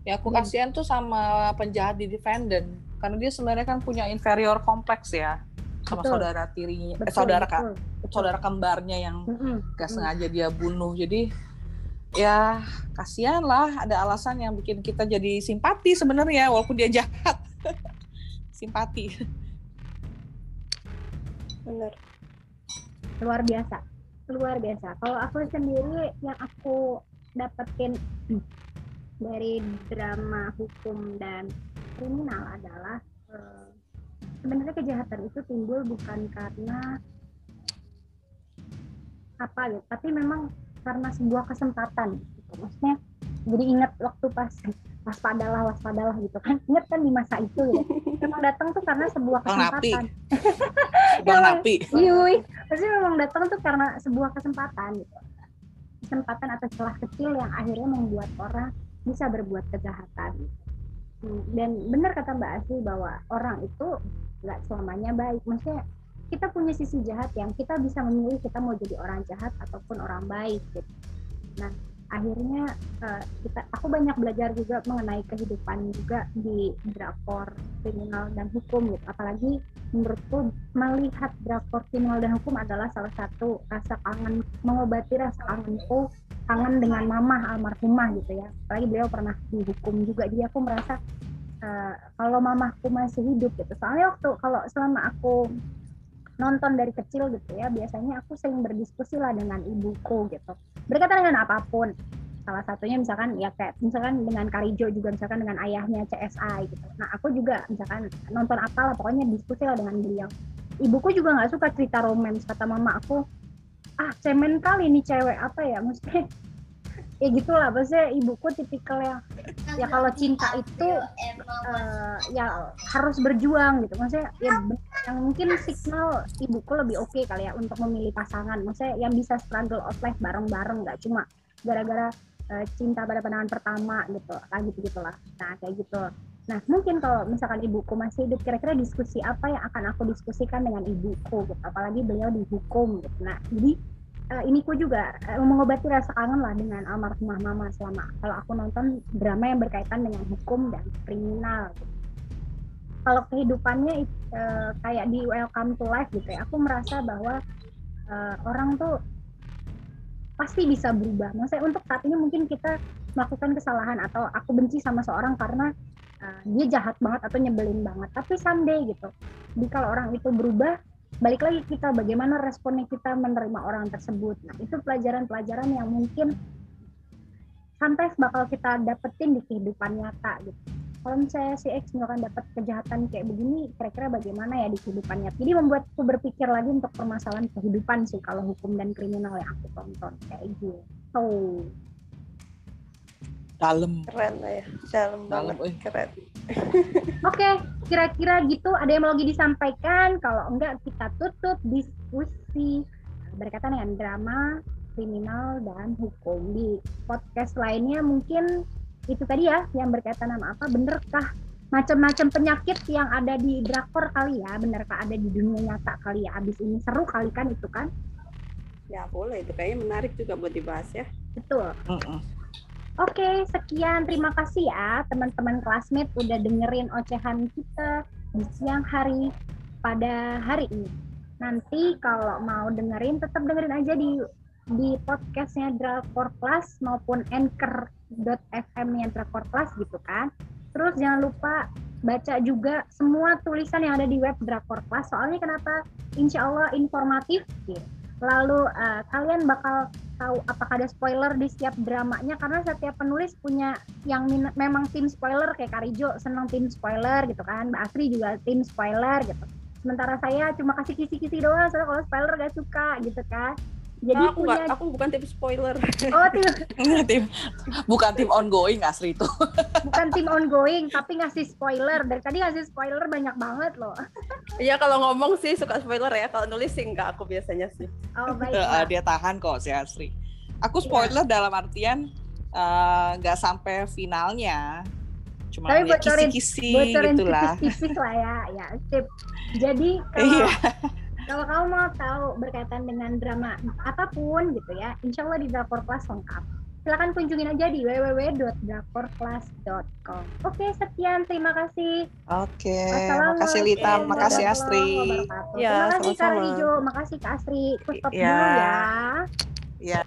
Speaker 2: Ya aku
Speaker 1: Hmm.
Speaker 2: kasihan tuh sama penjahat di Defendant karena dia sebenarnya kan punya inferior kompleks ya sama
Speaker 1: Betul.
Speaker 2: saudara tirinya, eh,
Speaker 1: Betul,
Speaker 2: saudara
Speaker 1: betul,
Speaker 2: saudara kembarnya yang
Speaker 1: Mm-mm.
Speaker 2: gak
Speaker 1: Mm.
Speaker 2: sengaja dia bunuh. Jadi ya kasihan lah ada alasan yang bikin kita jadi simpati sebenarnya walaupun dia jahat. [LAUGHS] simpati.
Speaker 3: bener
Speaker 1: luar biasa luar biasa kalau aku sendiri yang aku dapetin [CLEARS THROAT] dari drama hukum dan kriminal adalah eh, sebenarnya kejahatan itu timbul bukan karena apa gitu tapi memang karena sebuah kesempatan gitu. maksudnya jadi ingat waktu pas waspadalah waspadalah gitu kan ingat kan di masa itu ya memang datang tuh karena sebuah kesempatan
Speaker 2: Bang Napi.
Speaker 1: Yui, [LAUGHS] pasti [LAUGHS] memang datang tuh karena sebuah kesempatan gitu. Kesempatan atau celah kecil yang akhirnya membuat orang bisa berbuat kejahatan. Hmm, Dan benar kata Mbak Asli bahwa orang itu nggak selamanya baik. Maksudnya kita punya sisi jahat yang kita bisa memilih kita mau jadi orang jahat ataupun orang baik gitu. Nah, akhirnya uh, kita aku banyak belajar juga mengenai kehidupan juga di drakor kriminal dan hukum gitu. Apalagi menurutku melihat drakor kriminal dan hukum adalah salah satu rasa kangen mengobati rasa kangenku kangen dengan mama almarhumah gitu ya. Apalagi beliau pernah dihukum juga. Jadi aku merasa uh, kalau mamaku masih hidup gitu. Soalnya waktu kalau selama aku nonton dari kecil gitu ya biasanya aku sering berdiskusi lah dengan ibuku gitu. Berkaitan dengan apa pun. Salah satunya misalkan ya kayak misalkan dengan Karijo juga misalkan dengan ayahnya CSI gitu. Nah aku juga misalkan nonton apa lah pokoknya diskusi lah dengan beliau. Ibuku juga nggak suka cerita romans kata mama aku ah cemen kali ini cewek apa ya? Maksudnya ya gitulah maksudnya ibuku tipikal yang ya kalau cinta itu uh, ya harus berjuang gitu. Maksudnya ya yang mungkin signal ibuku lebih oke okay kali ya untuk memilih pasangan. Maksudnya yang bisa struggle of life bareng-bareng nggak cuma gara-gara uh, cinta pada pandangan pertama gitu kayak gitu gitulah nah kayak gitu. Nah mungkin kalau misalkan ibuku masih hidup kira-kira diskusi apa yang akan aku diskusikan dengan ibuku gitu? Apalagi beliau dihukum gitu. Nah jadi uh, ini ku juga uh, mengobati rasa kangen lah dengan almarhumah mama selama kalau aku nonton drama yang berkaitan dengan hukum dan kriminal. Kalau kehidupannya uh, kayak di Welcome to Life gitu ya, aku merasa bahwa uh, orang tuh pasti bisa berubah. Maksudnya untuk saat ini mungkin kita melakukan kesalahan atau aku benci sama seorang karena uh, dia jahat banget atau nyebelin banget. Tapi someday gitu, jadi kalau orang itu berubah, balik lagi kita bagaimana responnya kita menerima orang tersebut. Nah, itu pelajaran-pelajaran yang mungkin sampai bakal kita dapetin di kehidupan nyata gitu. Kalau misalnya si X misalkan dapat kejahatan kayak begini, kira-kira bagaimana ya di kehidupan nyata. Jadi membuatku berpikir lagi untuk permasalahan kehidupan sih kalau hukum dan kriminal yang aku tonton kayak gitu. Oh.
Speaker 2: Dalam.
Speaker 3: Keren ya, dalam, dalam banget, keren.
Speaker 1: Oke, kira-kira gitu. Ada yang mau lagi disampaikan? Kalau enggak, kita tutup diskusi berkaitan dengan drama, kriminal, dan hukum. Di podcast lainnya mungkin itu tadi ya, yang berkaitan sama apa, benerkah macam-macam penyakit yang ada di drakor kali ya, benerkah ada di dunia nyata kali ya, abis ini seru kali kan itu kan?
Speaker 3: Ya boleh, itu kayaknya menarik juga buat dibahas ya.
Speaker 1: Betul. Uh -uh. Oke, sekian. Terima kasih ya teman-teman classmate udah dengerin ocehan kita di siang hari pada hari ini. Nanti kalau mau dengerin, tetap dengerin aja di di podcastnya Drakor Plus maupun anchor.fm nya Drakor Plus gitu kan. Terus jangan lupa baca juga semua tulisan yang ada di web Drakor Plus. Soalnya kenapa? Insya Allah informatif. Gitu. Lalu uh, kalian bakal tahu apakah ada spoiler di setiap dramanya karena setiap penulis punya yang memang tim spoiler kayak Karijo senang tim spoiler gitu kan Mbak Asri juga tim spoiler gitu. Sementara saya cuma kasih kisi-kisi doang soalnya kalau spoiler gak suka gitu kan
Speaker 3: jadi nah, aku punya... Gak, aku bukan tim spoiler.
Speaker 1: Oh tim. [LAUGHS]
Speaker 2: tim bukan tim ongoing asli itu. [LAUGHS]
Speaker 1: bukan tim ongoing tapi ngasih spoiler. Dari tadi ngasih spoiler banyak banget loh. [LAUGHS]
Speaker 3: Iya kalau ngomong sih suka spoiler ya. Kalau nulis sih enggak aku biasanya sih.
Speaker 1: Oh baik.
Speaker 2: Uh, dia tahan kok si Asri. Aku iya. spoiler ya. dalam artian eh, nggak uh, sampai finalnya. Cuma
Speaker 1: Tapi bocorin,
Speaker 2: kisi-kisi
Speaker 1: bocorin
Speaker 2: gitulah.
Speaker 1: tipis lah ya. Ya, sip. Jadi kalau iya kalau kamu mau tahu berkaitan dengan drama apa pun gitu ya, insya Allah di Drakor Plus lengkap. Silahkan kunjungin aja di www.drakorplus.com. Oke, sekian. Terima kasih.
Speaker 2: Oke. Terima kasih Lita. Terima kasih Astri.
Speaker 1: Ya, Terima kasih Kak Rijo. Makasih Kak Astri. Stop ya. dulu ya.
Speaker 2: Ya.